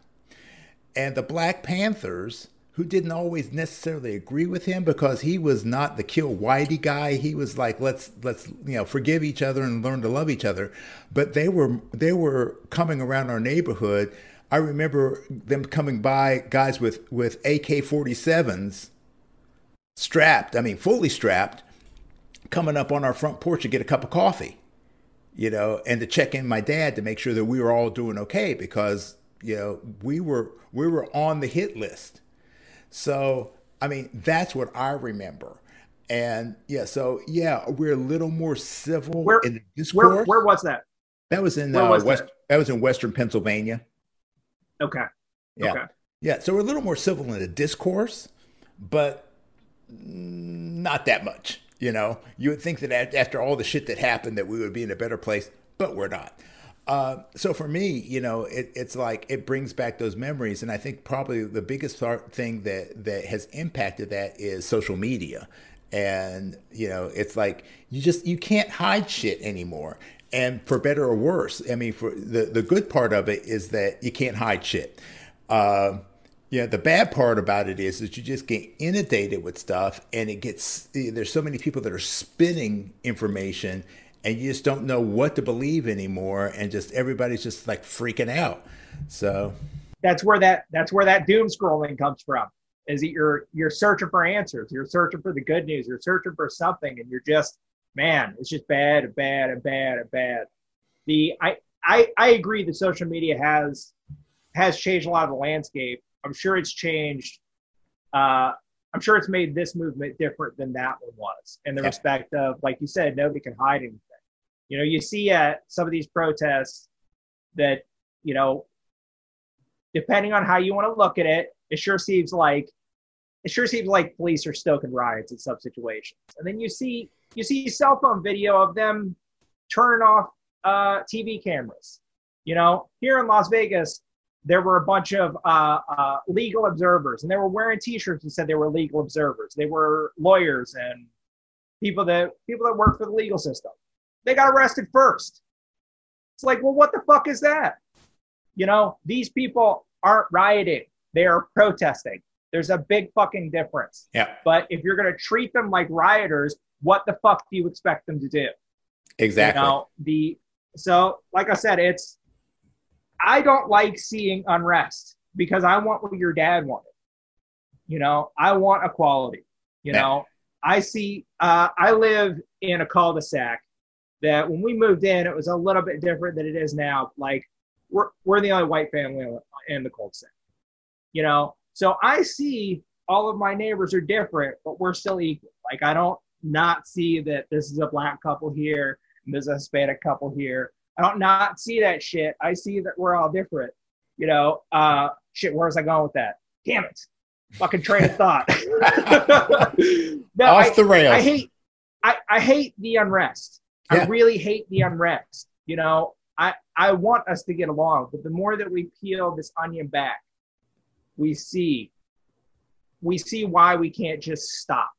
And the Black Panthers, who didn't always necessarily agree with him because he was not the kill Whitey guy. He was like, let's let's you know forgive each other and learn to love each other. But they were they were coming around our neighborhood I remember them coming by guys with with AK 47s strapped, I mean fully strapped, coming up on our front porch to get a cup of coffee, you know, and to check in my dad to make sure that we were all doing okay because you know we were we were on the hit list. So I mean that's what I remember. And yeah, so yeah, we're a little more civil where, in the discourse. Where, where was that? That was in uh, was West. That? that was in Western Pennsylvania. Okay. Yeah. Okay. Yeah. So we're a little more civil in the discourse, but not that much. You know, you would think that after all the shit that happened, that we would be in a better place, but we're not. Uh, so for me, you know, it, it's like it brings back those memories, and I think probably the biggest thing that that has impacted that is social media, and you know, it's like you just you can't hide shit anymore and for better or worse. I mean, for the the good part of it is that you can't hide shit. Uh, yeah, the bad part about it is that you just get inundated with stuff, and it gets there's so many people that are spinning information, and you just don't know what to believe anymore, and just everybody's just like freaking out. So that's where that that's where that doom scrolling comes from. Is that you're you're searching for answers, you're searching for the good news, you're searching for something, and you're just man, it's just bad and bad and bad and bad. The I I I agree that social media has has changed a lot of the landscape. I'm sure it's changed. Uh, I'm sure it's made this movement different than that one was in the yeah. respect of, like you said, nobody can hide anything. You know, you see at some of these protests that, you know, depending on how you want to look at it, it sure seems like it sure seems like police are stoking riots in some situations. And then you see you see cell phone video of them turning off uh, TV cameras. You know, here in Las Vegas, there were a bunch of uh, uh, legal observers, and they were wearing T-shirts that said they were legal observers. They were lawyers and people that people that work for the legal system. They got arrested first. It's like, well, what the fuck is that? You know, these people aren't rioting, they are protesting. There's a big fucking difference. Yeah. But if you're going to treat them like rioters, what the fuck do you expect them to do? Exactly. You know, the so like I said, it's I don't like seeing unrest because I want what your dad wanted. You know, I want equality. You Yeah. know, I see uh, I live in a cul-de-sac that when we moved in, it was a little bit different than it is now. Like we're we're the only white family in the cul-de-sac. You know, so I see all of my neighbors are different, but we're still equal. Like I don't not see that this is a black couple here and there's a Hispanic couple here. I don't not see that shit. I see that we're all different. You know, uh, shit. Where was I going with that? Damn it! Fucking train of thought. no, Off I, the rails. I hate. I, I hate the unrest. I really hate the unrest. You know, I I want us to get along, but the more that we peel this onion back, we see we see why we can't just stop.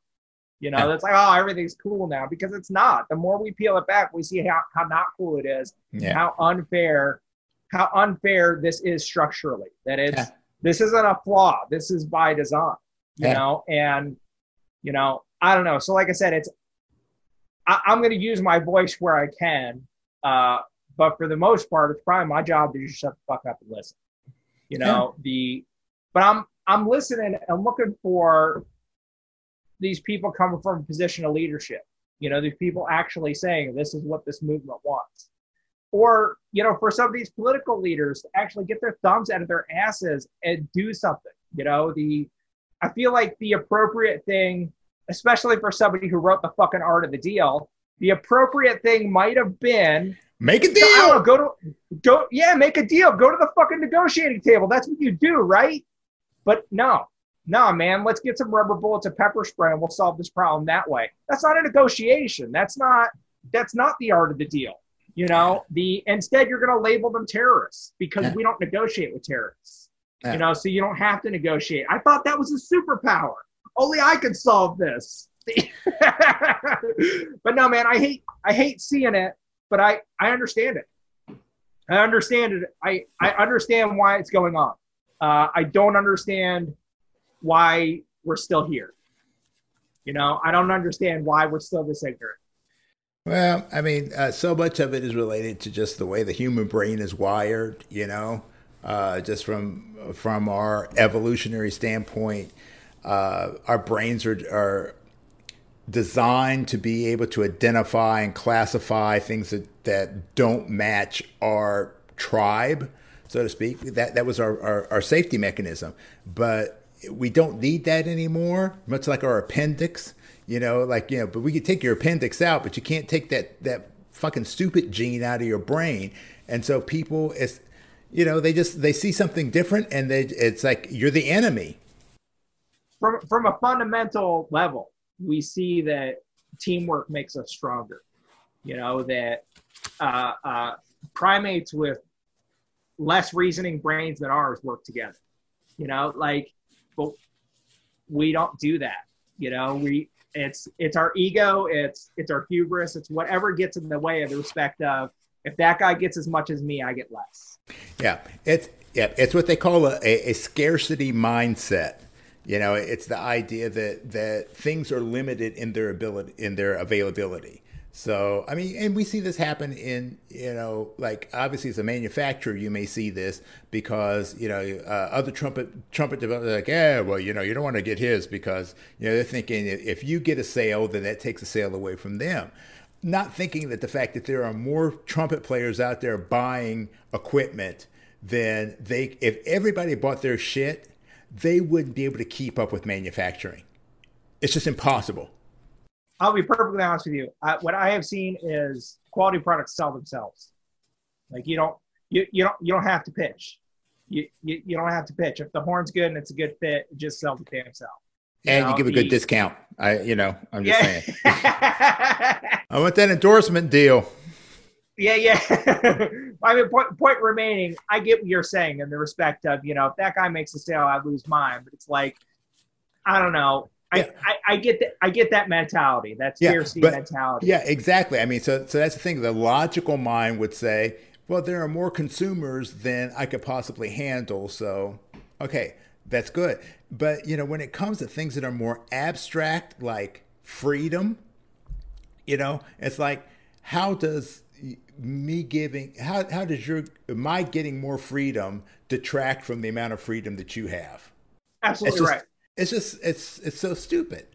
You know, Yeah. it's like, oh, everything's cool now because it's not. The more we peel it back, we see how, how not cool it is, yeah. how unfair, how unfair this is structurally. That it's Yeah. this isn't a flaw. This is by design. You Yeah. know, and you know, I don't know. So like I said, it's I, I'm gonna use my voice where I can. Uh, but for the most part, it's probably my job to just shut the fuck up and listen. You know, the but I'm I'm listening and looking for these people coming from a position of leadership. You know, these people actually saying this is what this movement wants. Or, you know, for some of these political leaders to actually get their thumbs out of their asses and do something. You know, the I feel like the appropriate thing, especially for somebody who wrote the fucking art of the deal, the appropriate thing might have been Make a I don't know, deal. Oh, go to go yeah, make a deal. Go to the fucking negotiating table. That's what you do, right? But no, no, man, let's get some rubber bullets and pepper spray and we'll solve this problem that way. That's not a negotiation. That's not that's not the art of the deal. You know, the instead you're gonna label them terrorists because Yeah. we don't negotiate with terrorists. Yeah. You know, so you don't have to negotiate. I thought that was a superpower. Only I could solve this. but no, man, I hate I hate seeing it, but I I understand it. I understand it. I I understand why it's going on. Uh, I don't understand why we're still here. You know, I don't understand why we're still this ignorant. Well, I mean, uh, so much of it is related to just the way the human brain is wired. You know, uh, just from from our evolutionary standpoint, uh, our brains are are designed to be able to identify and classify things that, that don't match our tribe, so to speak. That that was our, our, our safety mechanism. But we don't need that anymore, much like our appendix. You know, like, you know, but we could take your appendix out, but you can't take that that fucking stupid gene out of your brain. And so people it's you know, they just they see something different and they it's like you're the enemy. From from a fundamental level, we see that teamwork makes us stronger. You know that uh, uh, primates with less reasoning brains than ours work together. You know, like, but we don't do that. You know, we it's it's our ego, it's it's our hubris, it's whatever gets in the way of the respect of if that guy gets as much as me, I get less. Yeah, it's yeah, it's what they call a, a, a scarcity mindset. You know, it's the idea that that things are limited in their ability in their availability. So, I mean, and we see this happen in, you know, like obviously as a manufacturer, you may see this because, you know, uh, other trumpet trumpet developers like, yeah, well, you know, you don't want to get his because, you know, they're thinking if you get a sale, then that takes a sale away from them not thinking that the fact that there are more trumpet players out there buying equipment than they if everybody bought their shit they wouldn't be able to keep up with manufacturing it's just impossible I'll be perfectly honest with you. I, what I have seen is quality products sell themselves. Like you don't, you, you don't, you don't have to pitch. You, you, you don't have to pitch. If the horn's good and it's a good fit, just sell the damn self. and you give a good discount i you know i'm just saying i want that endorsement deal yeah, yeah. I mean, point, point remaining, I get what you're saying in the respect of, you know, if that guy makes a sale, I lose mine. But it's like, I don't know. I, Yeah. I, I get that. I get that mentality. That Yeah, scarcity but- mentality. Yeah, exactly. I mean, so so that's the thing. The logical mind would say, well, there are more consumers than I could possibly handle. So, okay, that's good. But, you know, when it comes to things that are more abstract, like freedom, you know, it's like, how does me giving, how, how does your, my getting more freedom detract from the amount of freedom that you have? Absolutely it's just, right. It's just, it's, it's so stupid.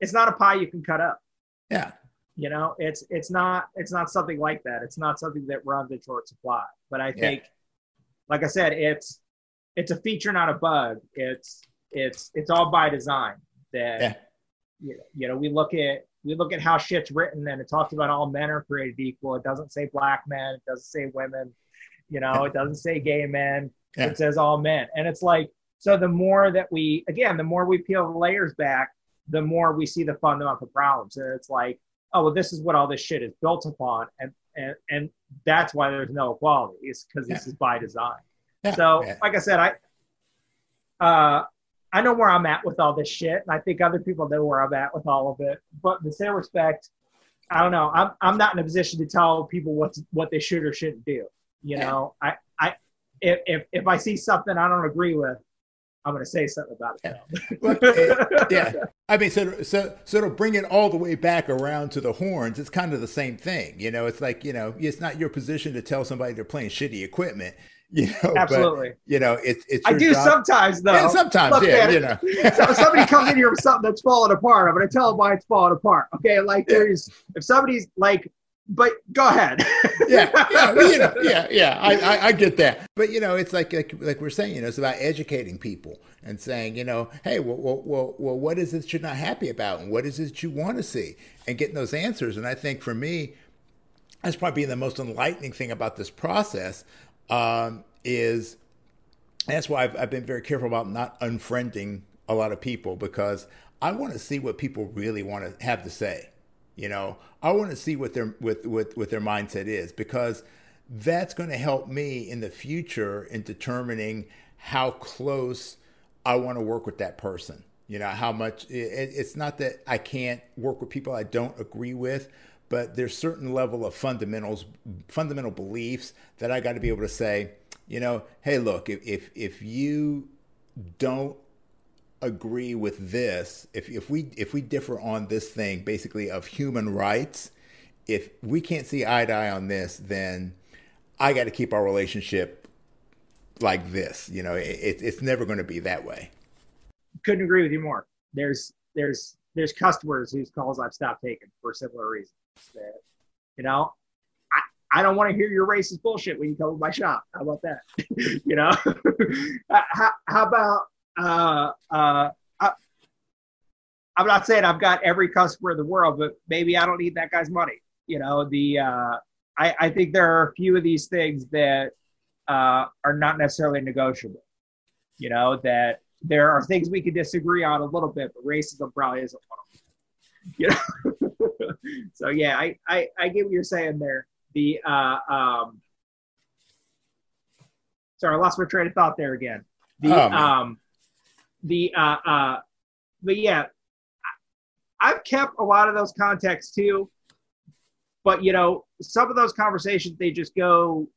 It's not a pie you can cut up. Yeah. You know, it's it's not it's not something like that. It's not something that runs in short supply. But I think, yeah. like I said, it's it's a feature, not a bug. It's it's it's all by design. That yeah. you, you know, we look at we look at how shit's written, and it talks about all men are created equal. It doesn't say black men. It doesn't say women. You know, it doesn't say gay men. Yeah. It says all men, and it's like so. The more that we, again, the more we peel the layers back, the more we see the fundamental problems. And it's like oh well this is what all this shit is built upon and and, and that's why there's no equality it's because this is by design yeah. so yeah. like i said i uh i know where i'm at with all this shit and i think other people know where i'm at with all of it but in the same respect i don't know i'm, I'm not in a position to tell people what to, what they should or shouldn't do you know i i if, if if i see something i don't agree with I'm going to say something about it. Yeah. yeah. I mean, so, so, so to bring it all the way back around to the horns, it's kind of the same thing. You know, it's like, you know, it's not your position to tell somebody they're playing shitty equipment. You know, absolutely. But, you know, it's it's. I do job. sometimes though. Yeah, sometimes, Look, yeah. Man, you know, so somebody comes in here with something that's falling apart. I'm going to tell them why it's falling apart. Okay, like yeah. there's if somebody's like but go ahead. yeah, yeah, you know, yeah, yeah. I, I, I, get that. But you know, it's like, like like we're saying, you know, it's about educating people and saying, you know, hey, well, well, well, well what is it you're not happy about, and what is it you want to see, and getting those answers. And I think for me, that's probably the most enlightening thing about this process um, is that's why I've, I've been very careful about not unfriending a lot of people because I want to see what people really want to have to say you know, I want to see what their with with what their mindset is because that's going to help me in the future in determining how close I want to work with that person. You know, how much it, it's not that I can't work with people I don't agree with, but there's certain level of fundamentals, fundamental beliefs that I got to be able to say, you know, hey, look, if if, if you don't agree with this, if, if we if we differ on this thing basically of human rights, if we can't see eye to eye on this, then I got to keep our relationship like this. You know, it, it's never going to be that way. Couldn't agree with you more. There's there's there's customers whose calls I've stopped taking for similar reasons. That, you know, I, I don't want to hear your racist bullshit when you come to my shop. How about that? you know, how, how about uh, uh, I, I'm not saying I've got every customer in the world, but maybe I don't need that guy's money. You know, the uh, I, I think there are a few of these things that uh, are not necessarily negotiable. You know, that there are things we can disagree on a little bit, but racism probably isn't one of them. You know, so yeah, I, I I get what you're saying there. The uh, um, sorry, I lost my train of thought there again. The oh, um, the uh, uh, but yeah, I've kept a lot of those contacts too. But you know, some of those conversations they just go.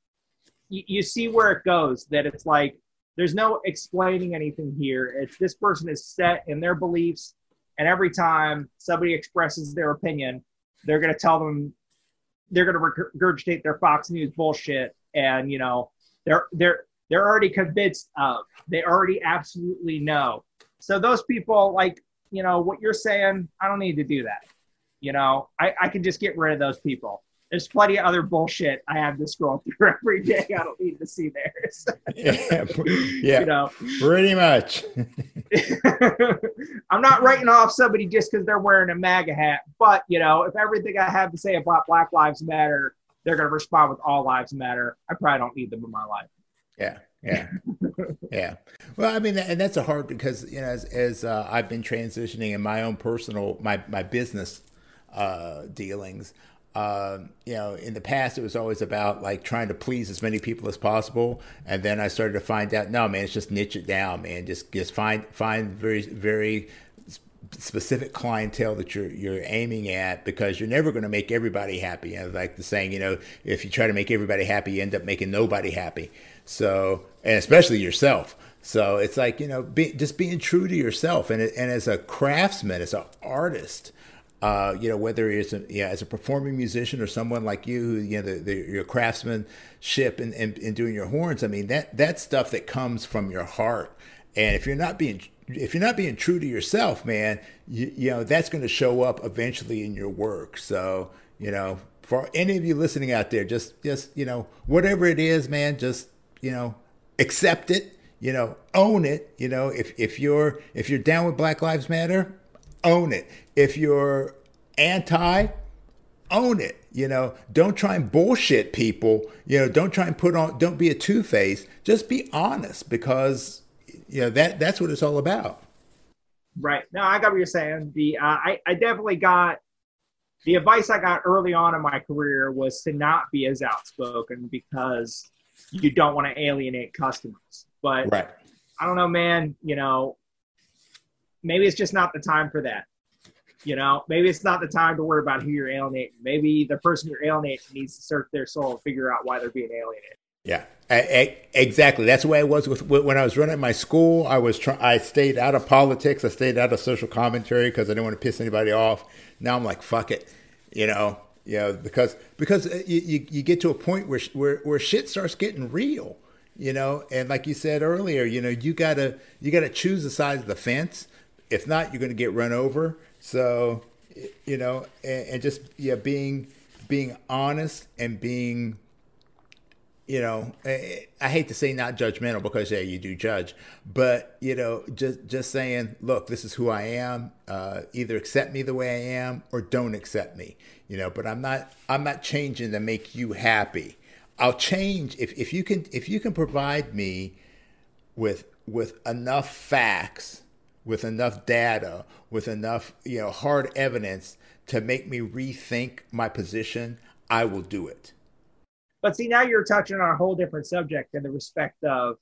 You, you see where it goes. That it's like there's no explaining anything here. It's this person is set in their beliefs, and every time somebody expresses their opinion, they're going to tell them they're going to regurgitate their Fox News bullshit, and you know they're they're they're already convinced of. They already absolutely know. So those people, like, you know, what you're saying, I don't need to do that. You know, I, I can just get rid of those people. There's plenty of other bullshit I have to scroll through every day. I don't need to see theirs. yeah, yeah, you know, pretty much. I'm not writing off somebody just because they're wearing a MAGA hat, but you know, if everything I have to say about Black Lives Matter, they're going to respond with All Lives Matter. I probably don't need them in my life. Yeah, yeah, yeah. Well, I mean, and that's a hard because you know, as, as uh, I've been transitioning in my own personal my my business uh, dealings. Uh, you know, in the past, it was always about like trying to please as many people as possible, and then I started to find out, no, man, it's just niche it down, man. Just just find find very very specific clientele that you're you're aiming at because you're never going to make everybody happy. And like the saying, you know, if you try to make everybody happy, you end up making nobody happy. So, and especially yourself. So it's like you know, be, just being true to yourself. And and as a craftsman, as an artist, uh, you know, whether it's a, yeah, as a performing musician or someone like you, who, you know, the, the, your craftsmanship and, and doing your horns. I mean, that that's stuff that comes from your heart. And if you're not being if you're not being true to yourself, man, you, you know that's going to show up eventually in your work. So you know, for any of you listening out there, just just you know, whatever it is, man, just you know, accept it. You know, own it. You know, if if you're if you're down with Black Lives Matter, own it. If you're anti, own it. You know, don't try and bullshit people. You know, don't try and put on. Don't be a two face. Just be honest because you know that that's what it's all about. Right. No, I got what you're saying. The uh, I I definitely got the advice I got early on in my career was to not be as outspoken because you don't want to alienate customers. But right. I don't know, man. You know, maybe it's just not the time for that. You know, maybe it's not the time to worry about who you're alienating. Maybe the person you're alienating needs to search their soul and figure out why they're being alienated. Yeah, I, I, exactly. That's the way it was with when I was running my school. I was try, I stayed out of politics. I stayed out of social commentary because I didn't want to piss anybody off. Now I'm like, fuck it, you know, you know, because because uh, you, you, you get to a point where where where shit starts getting real, you know, and like you said earlier, you know, you gotta you gotta choose the side of the fence. If not, you're to get run over. So, you know, and, and just yeah, being being honest and being you know, I hate to say not judgmental because yeah, you do judge, but you know, just just saying, look, this is who I am. Uh, either accept me the way I am or don't accept me. You know, but I'm not I'm not changing to make you happy. I'll change if, if you can if you can provide me with with enough facts, with enough data, with enough you know hard evidence to make me rethink my position. I will do it. But see, now you're touching on a whole different subject in the respect of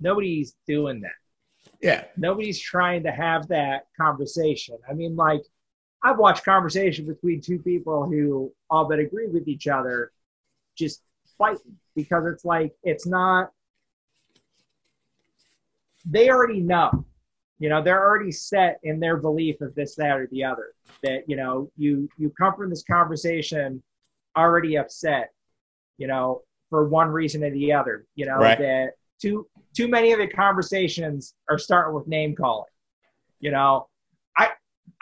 nobody's doing that. Yeah. Nobody's trying to have that conversation. I mean, like, I've watched conversation between two people who all but agree with each other just fighting because it's like, it's not, they already know. You know, they're already set in their belief of this, that, or the other. That, you know, you you come from this conversation already upset you know, for one reason or the other. You know, right. that too too many of the conversations are starting with name calling. You know, I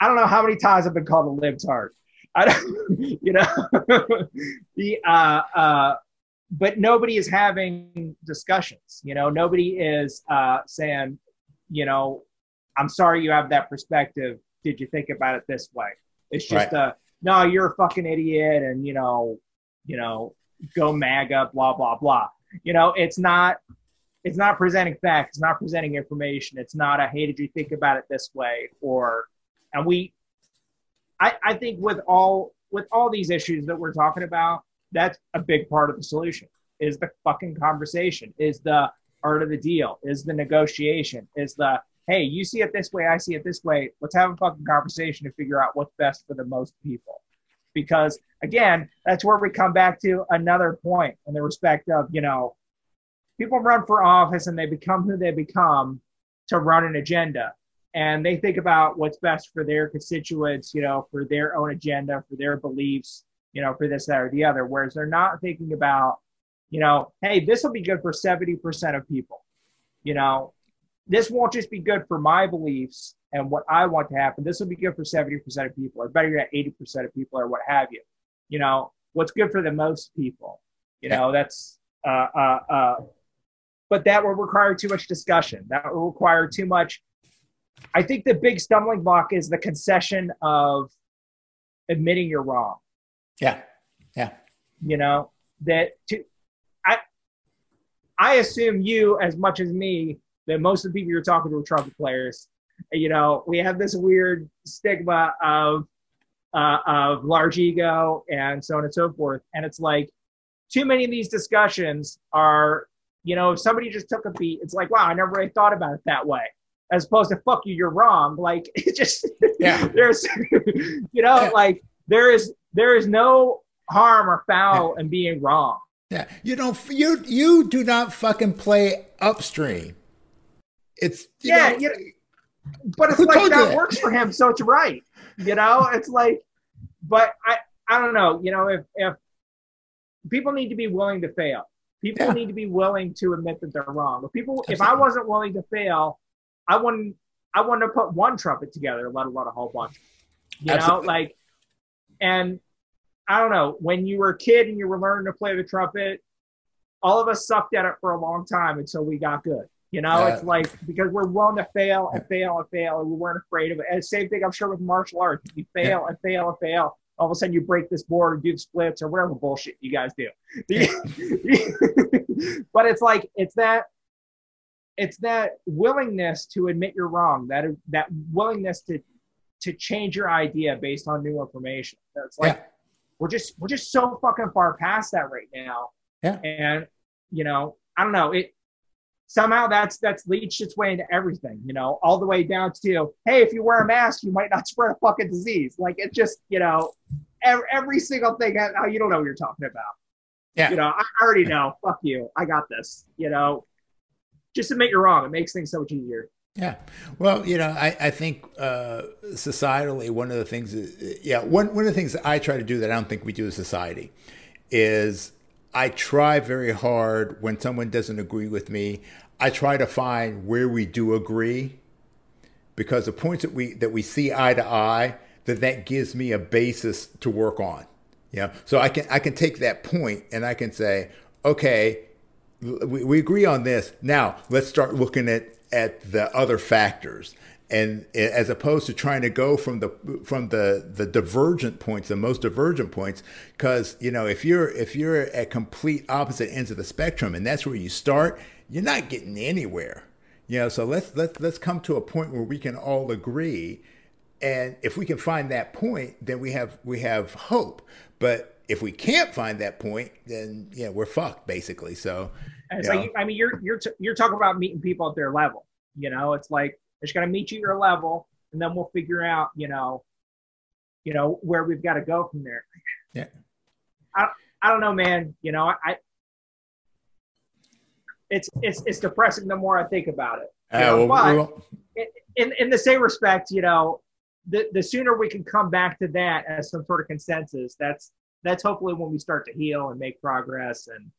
I don't know how many times I've been called a libtard. I don't, you know, the uh, uh, but nobody is having discussions. You know, nobody is uh, saying, you know, I'm sorry you have that perspective. Did you think about it this way? It's just right. a no, you're a fucking idiot, and you know, you know, go MAGA, blah blah blah. You know, it's not it's not presenting facts, it's not presenting information. It's not a hey, did you think about it this way? Or and we I, I think with all with all these issues that we're talking about, that's a big part of the solution is the fucking conversation, is the art of the deal, is the negotiation, is the hey, you see it this way, I see it this way. Let's have a fucking conversation to figure out what's best for the most people because again, that's where we come back to another point in the respect of, you know, people run for office and they become who they become to run an agenda. And they think about what's best for their constituents, you know, for their own agenda, for their beliefs, you know, for this, that, or the other. Whereas they're not thinking about, you know, hey, this will be good for 70% of people. You know, this won't just be good for my beliefs and what I want to happen. This will be good for 70% of people, or better yet, 80% of people, or what have you. You know, what's good for the most people. You know, that's, uh, uh, uh, but that will require too much discussion. That will require too much. I think the big stumbling block is the concession of admitting you're wrong. Yeah. Yeah. You know, that to, I, I assume you as much as me that most of the people you're talking to are trumpet players. You know, we have this weird stigma of uh, of large ego and so on and so forth. And it's like too many of these discussions are, you know, if somebody just took a beat, it's like, wow, I never really thought about it that way. as opposed to fuck you, you're wrong. Like it just Yeah. there's you know, Yeah. like there is there is no harm or foul in being wrong. Yeah, you don't. You you do not fucking play upstream. It's you Yeah, know, you know, but it's like that that? works for him, so it's right. You know, it's like, but I I don't know. You know, if if people need to be willing to fail, people Yeah. need to be willing to admit that they're wrong. If people, if I wasn't willing to fail, I wouldn't I wouldn't have put one trumpet together, let alone a whole bunch. You Absolutely. know, like, and I don't know. When you were a kid and you were learning to play the trumpet, all of us sucked at it for a long time until we got good. You know, Uh, it's like because we're willing to fail and fail and fail, and we weren't afraid of it. And same thing, I'm sure, with martial arts. You fail and fail and fail. All of a sudden, you break this board and do splits or whatever bullshit you guys do. but it's like it's that it's that willingness to admit you're wrong. That that willingness to to change your idea based on new information. That's like yeah, we're just we're just so fucking far past that right now. Yeah. And you know, I don't know. It somehow that's that's leached its way into everything, you know, all the way down to hey, if you wear a mask, you might not spread a fucking disease. Like it just, you know, every, every single thing. Oh, you don't know what you're talking about. yeah. You know, I already know. Fuck you. I got this. You know, just admit you're wrong. It makes things so much easier. Yeah. Well, you know, I, I think uh, societally, one of the things, is, yeah, one, one of the things that I try to do that I don't think we do as society is I try very hard when someone doesn't agree with me, I try to find where we do agree because the points that we that we see eye to eye, that that gives me a basis to work on. Yeah. So I can I can take that point and I can say, okay, we, we agree on this. Now let's start looking at at the other factors, and as opposed to trying to go from the from the the divergent points, the most divergent points, because you know if you're if you're at complete opposite ends of the spectrum, and that's where you start, you're not getting anywhere. You know, so let's let's let's come to a point where we can all agree, and if we can find that point, then we have we have hope. But if we can't find that point, then yeah, we're fucked basically. So And it's Yeah. like I mean, you're you're t- you're talking about meeting people at their level. You know, it's like they're just gonna meet you at your level, and then we'll figure out, you know, you know where we've got to go from there. Yeah. I I don't know, man. You know, I. I it's it's it's depressing the more I think about it. Uh, know, well, but well, in in the same respect, you know, the the sooner we can come back to that as some sort of consensus, that's that's hopefully when we start to heal and make progress and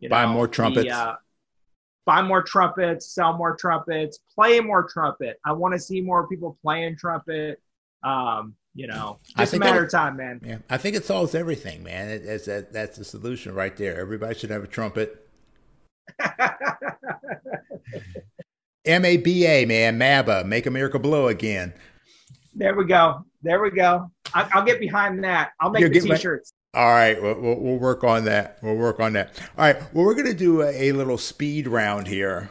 you Buy know, more the, trumpets. uh, buy more trumpets, sell more trumpets, play more trumpet. I want to see more people playing trumpet. Um, you know, just a matter of time, man. yeah, I think it solves everything, man. It, it's that, that's the solution right there. Everybody should have a trumpet. M A B A, man, MABA, make America blow again. there we go. There we go. I, I'll get behind that. I'll make You'll the t-shirts. All right, we'll, we'll, work on that. We'll work on that. All right, well, we're gonna do a, a little speed round here.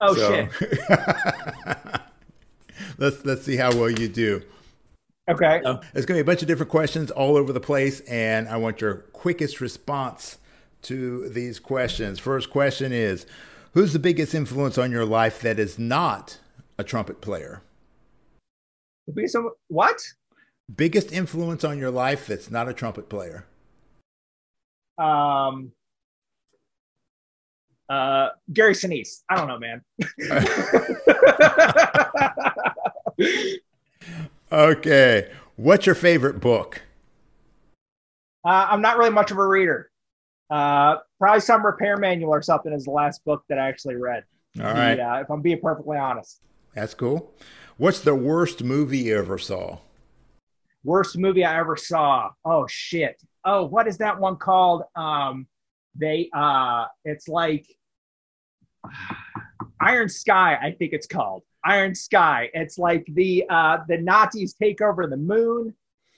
Oh So- shit. let's let's see how well you do. Okay. So there's going to be a bunch of different questions all over the place, and I want your quickest response to these questions. First question is Who's the biggest influence on your life that is not a trumpet player? Be some what? Biggest influence on your life that's not a trumpet player? Um, uh, Gary Sinise. I don't know, man. Okay. What's your favorite book? Uh, I'm not really much of a reader. Uh, probably some repair manual or something is the last book that I actually read. All right. Yeah, if I'm being perfectly honest. That's cool. What's the worst movie you ever saw? Worst movie I ever saw. Oh shit. Oh, what is that one called? Um, they uh, it's like Iron Sky. I think it's called Iron Sky. It's like the uh, the Nazis take over the moon,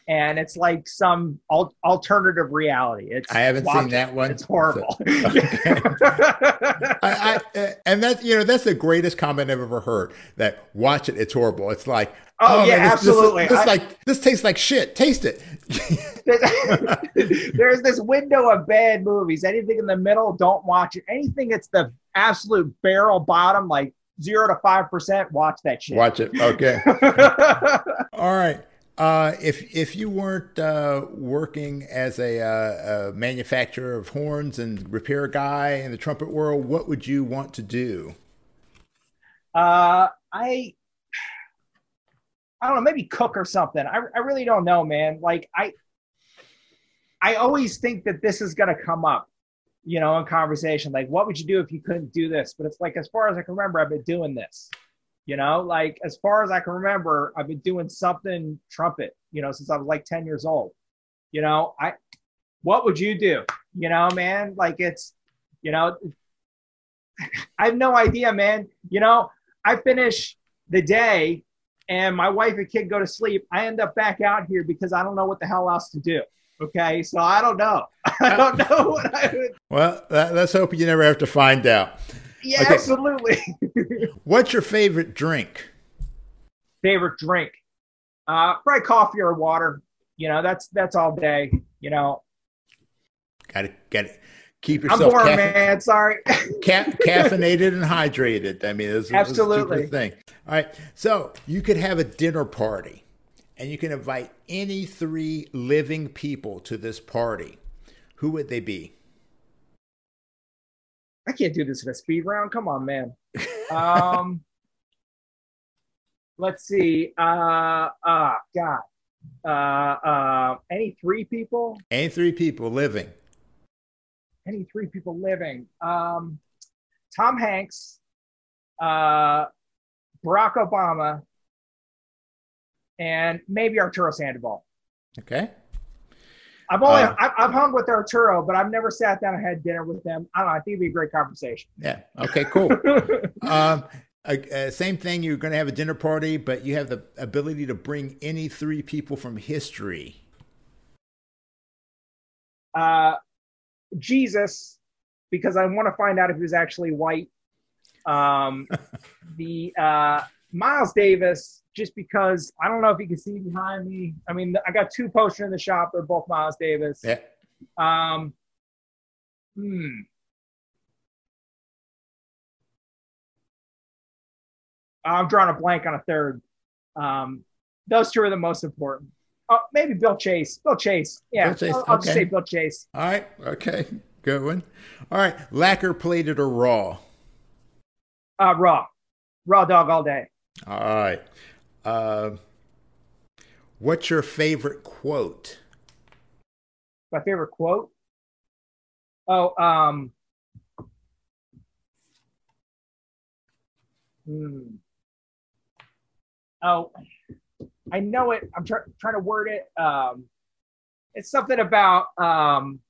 and it's like some al- alternative reality. It's I haven't watch seen that one. It's horrible. I, I, uh, and that's you know that's the greatest comment I've ever heard. That watch it, it's horrible. It's like Oh, yeah, man, this- this- absolutely. This, I- like this tastes like shit. Taste it. There's this window of bad movies. Anything in the middle, don't watch it. Anything that's the absolute barrel bottom, like zero to five percent, watch that shit. Watch it. Okay. All right. Uh, if if you weren't uh, working as a, uh, a, manufacturer of horns and repair guy in the trumpet world, what would you want to do? Uh, I I don't know, maybe cook or something. I I really don't know, man. Like I I always think that this is gonna come up, you know, in conversation. Like, what would you do if you couldn't do this? But it's like, as far as I can remember, I've been doing this. You know, like as far as I can remember, I've been doing something trumpet, you know, since I was like 10 years old. You know, I what would you do? You know, man, like it's, you know, I have no idea, man. You know, I finish the day and my wife and kid go to sleep. I end up back out here because I don't know what the hell else to do. Okay, so I don't know. I don't know what I would. Well, let's hope you never have to find out. Yeah, okay. absolutely. What's your favorite drink? Favorite drink? Uh, probably coffee or water. You know, that's that's all day. You know. Got to get it. Keep yourself. I'm bored, man. Sorry. ca- caffeinated and hydrated. I mean, it's, absolutely it's thing. All right, so you could have a dinner party, and you can invite any three living people to this party. Who would they be? I can't do this in a speed round. Come on, man. Um, let's see. Uh, uh, God. Uh, uh, any three people? Any three people living. Any three people living. Um, Tom Hanks, uh, Barack Obama, and maybe Arturo Sandoval. Okay. I've only uh, I've hung with Arturo, but I've never sat down and had dinner with them. I don't know. I think it'd be a great conversation. Yeah. Okay. Cool. um, uh, same thing. You're going to have a dinner party, but you have the ability to bring any three people from history. Uh, Jesus, because I want to find out if he was actually white. Um, the uh, Miles Davis, just because I don't know if you can see behind me. I mean, I got two posters in the shop. They're both Miles Davis. Yeah. Um, hmm. I'm drawing a blank on a third. Um, those two are the most important. Oh, maybe Bill Chase. Bill Chase. Yeah, Bill Chase. I'll, I'll okay. just say Bill Chase. All right. Okay. Good one. All right. Lacquer plated or raw? Uh, raw. Raw dog all day. All right. Uh, what's your favorite quote? My favorite quote? Oh, um, hmm. Oh, I know it. I'm try- trying to word it. Um, it's something about um,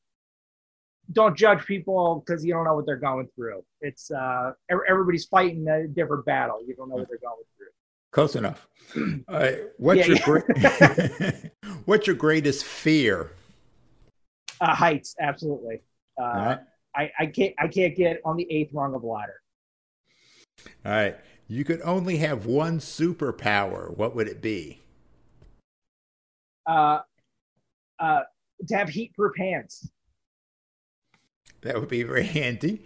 don't judge people because you don't know what they're going through. It's uh, everybody's fighting a different battle. You don't know what they're going through. Close enough. Uh, what's yeah, your yeah. what's your greatest fear? Uh, heights, absolutely. Uh, right. I, I can't I can't get on the eighth rung of ladder. All right. You could only have one superpower. What would it be? Uh, uh, to have heat-proof hands. That would be very handy.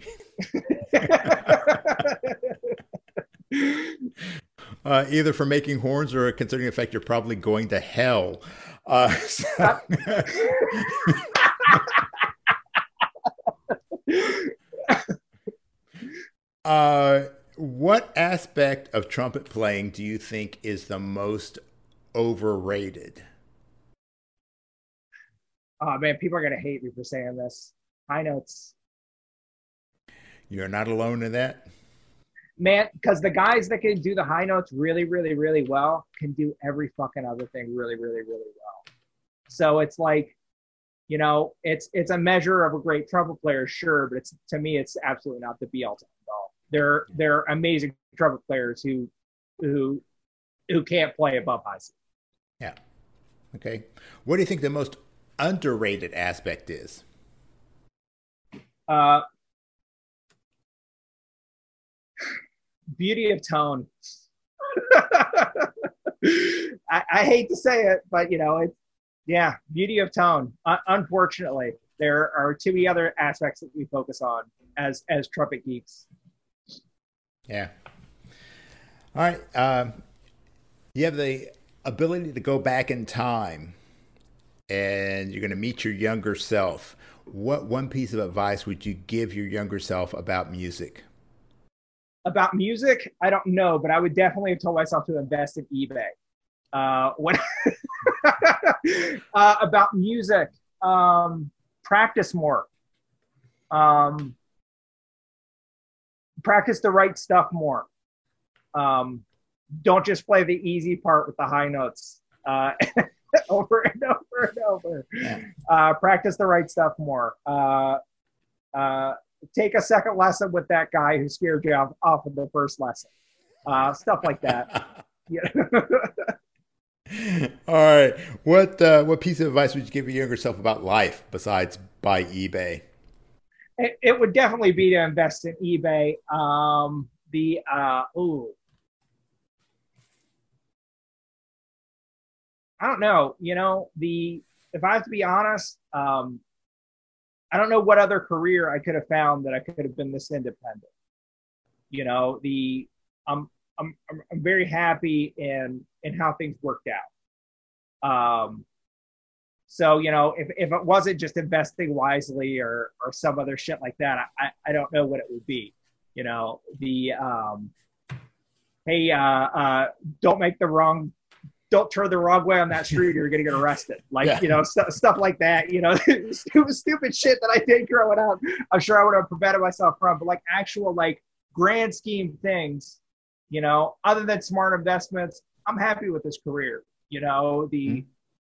Uh, either for making horns or considering the fact you're probably going to hell. Uh, so. uh, what aspect of trumpet playing do you think is the most overrated? Oh man, people are gonna hate me for saying this. High notes. You're not alone in that man, because the guys that can do the high notes really, really, really well can do every fucking other thing really, really, really well. So it's like, you know, it's it's a measure of a great trumpet player, sure, but it's to me, it's absolutely not the be all to end all. They're they're amazing trumpet players who who who can't play above high C. Yeah. Okay. What do you think the most underrated aspect is? Uh, beauty of tone. I, I, hate to say it, but you know, it's yeah, beauty of tone. Uh, unfortunately, there are too many other aspects that we focus on as as trumpet geeks. Yeah. All right. Um, you have the ability to go back in time and you're going to meet your younger self. What one piece of advice would you give your younger self about music? About music, I don't know, but I would definitely have told myself to invest in eBay. Uh, what uh, about music? Um, practice more. Um, practice the right stuff more. Um, don't just play the easy part with the high notes uh, over and over and over. Yeah. Uh, practice the right stuff more. Take a second lesson with that guy who scared you off, off of the first lesson. Uh, stuff like that. All right. What uh, what piece of advice would you give your younger self about life besides buy eBay? It, it would definitely be to invest in eBay. Um, the uh, ooh, I don't know. You know, the if I have to be honest, um, I don't know what other career I could have found that I could have been this independent. You know, the I'm I'm I'm very happy in in how things worked out. Um, so you know, if if it wasn't just investing wisely or or some other shit like that, I I don't know what it would be. You know, the um, hey, uh, uh, don't make the wrong don't turn the wrong way on that street or you're going to get arrested. Like, yeah. you know, st- stuff like that, you know, stupid, stupid shit that I did growing up. I'm sure I would have prevented myself from, but like actual, like grand scheme things, you know, other than smart investments, I'm happy with this career. You know, the, mm-hmm.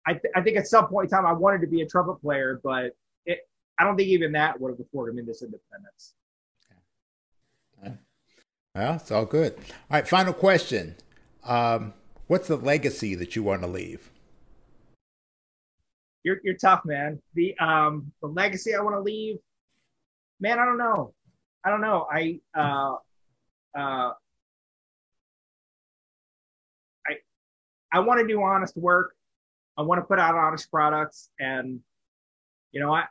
I, th- I think at some point in time I wanted to be a trumpet player, but it, I don't think even that would have afforded me this independence. Well, it's all good. All right, final question. Um, What's the legacy that you want to leave? You're you're tough, man. The um the legacy I want to leave, man. I don't know. I don't know. I uh uh I I want to do honest work. I want to put out honest products, and you know I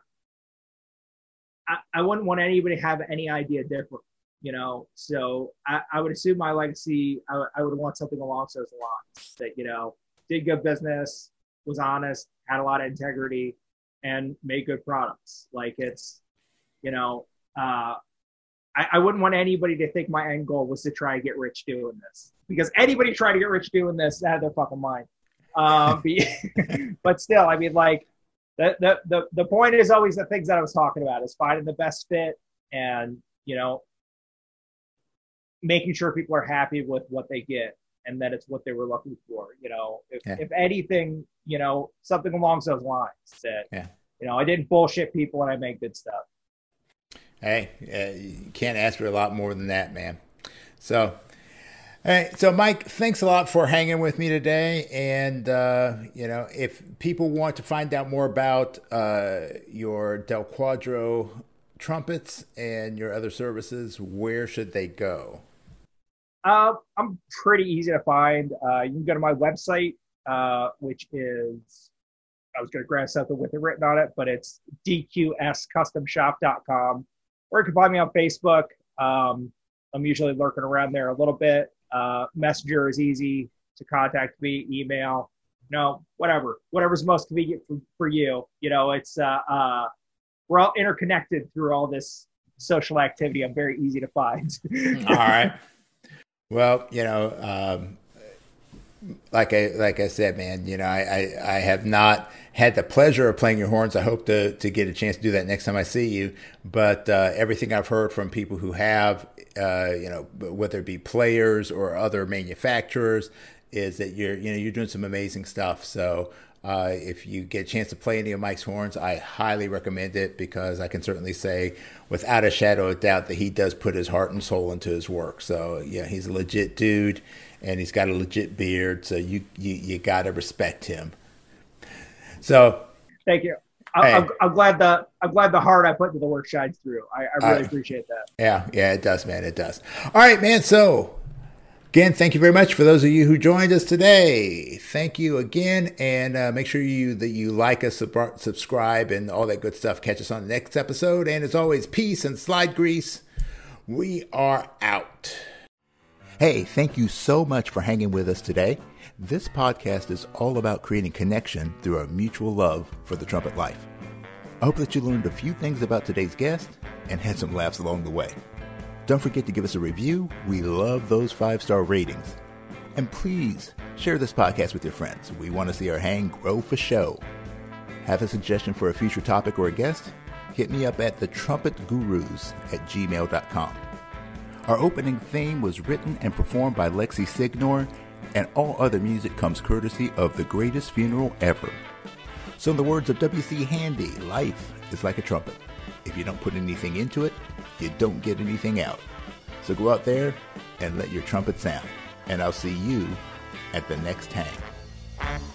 I, I wouldn't want anybody to have any idea different you know? So i, I would assume my legacy I, I would want something along those lines that you know did good business was honest had a lot of integrity and made good products. Like it's you know uh, I, I wouldn't want anybody to think my end goal was to try and get rich doing this. Because anybody trying to get rich doing this out of their fucking mind. Um, but still i mean like the, the, the, the point is always the things that I was talking about is finding the best fit and, you know, making sure people are happy with what they get and that it's what they were looking for. You know, if, yeah. if anything, you know, something along those lines that, yeah. you know, I didn't bullshit people and I make good stuff. Hey, uh, you can't ask for a lot more than that, man. So, Hey, so Mike, thanks a lot for hanging with me today. And uh, you know, if people want to find out more about uh, your Del Quadro trumpets and your other services, where should they go? Uh, I'm pretty easy to find. Uh, you can go to my website, uh, which is, I was going to grab something with it written on it, but it's dqscustomshop.com. Or you can find me on Facebook. Um, I'm usually lurking around there a little bit. Uh, messenger is easy to contact me, email, you know, whatever, whatever's most convenient for, for you. You know, it's, uh, uh, we're all interconnected through all this social activity. I'm very easy to find. all right. Well, you know, um, like I like I said, man, you know, I, I, I, have not had the pleasure of playing your horns. I hope to to get a chance to do that next time I see you. But uh, everything I've heard from people who have, uh, you know, whether it be players or other manufacturers, is that you're you know you're doing some amazing stuff. So uh, if you get a chance to play any of Mike's horns, I highly recommend it because I can certainly say, without a shadow of doubt, that he does put his heart and soul into his work. So yeah, he's a legit dude, and he's got a legit beard. So you you, you got to respect him. So thank you. I, am I'm glad the I'm glad the heart I put into the work shines through. I, I really uh, appreciate that. Yeah, yeah, it does, man. It does. All right, man. So Again, thank you very much for those of you who joined us today. Thank you again, and uh, make sure you that you like us, sub- subscribe, and all that good stuff. Catch us on the next episode. And as always, peace and slide grease. We are out. Hey, thank you so much for hanging with us today. This podcast is all about creating connection through our mutual love for the trumpet life. I hope that you learned a few things about today's guest and had some laughs along the way. Don't forget to give us a review. We love those five star ratings. And please share this podcast with your friends. We want to see our hang grow for show. Have a suggestion for a future topic or a guest? Hit me up at thetrumpetgurus at gmail.com. Our opening theme was written and performed by Lexi Signor, and all other music comes courtesy of The Greatest Funeral Ever. So, in the words of W.C. Handy, life is like a trumpet. If you don't put anything into it, you don't get anything out. So go out there and let your trumpet sound. And I'll see you at the next hang.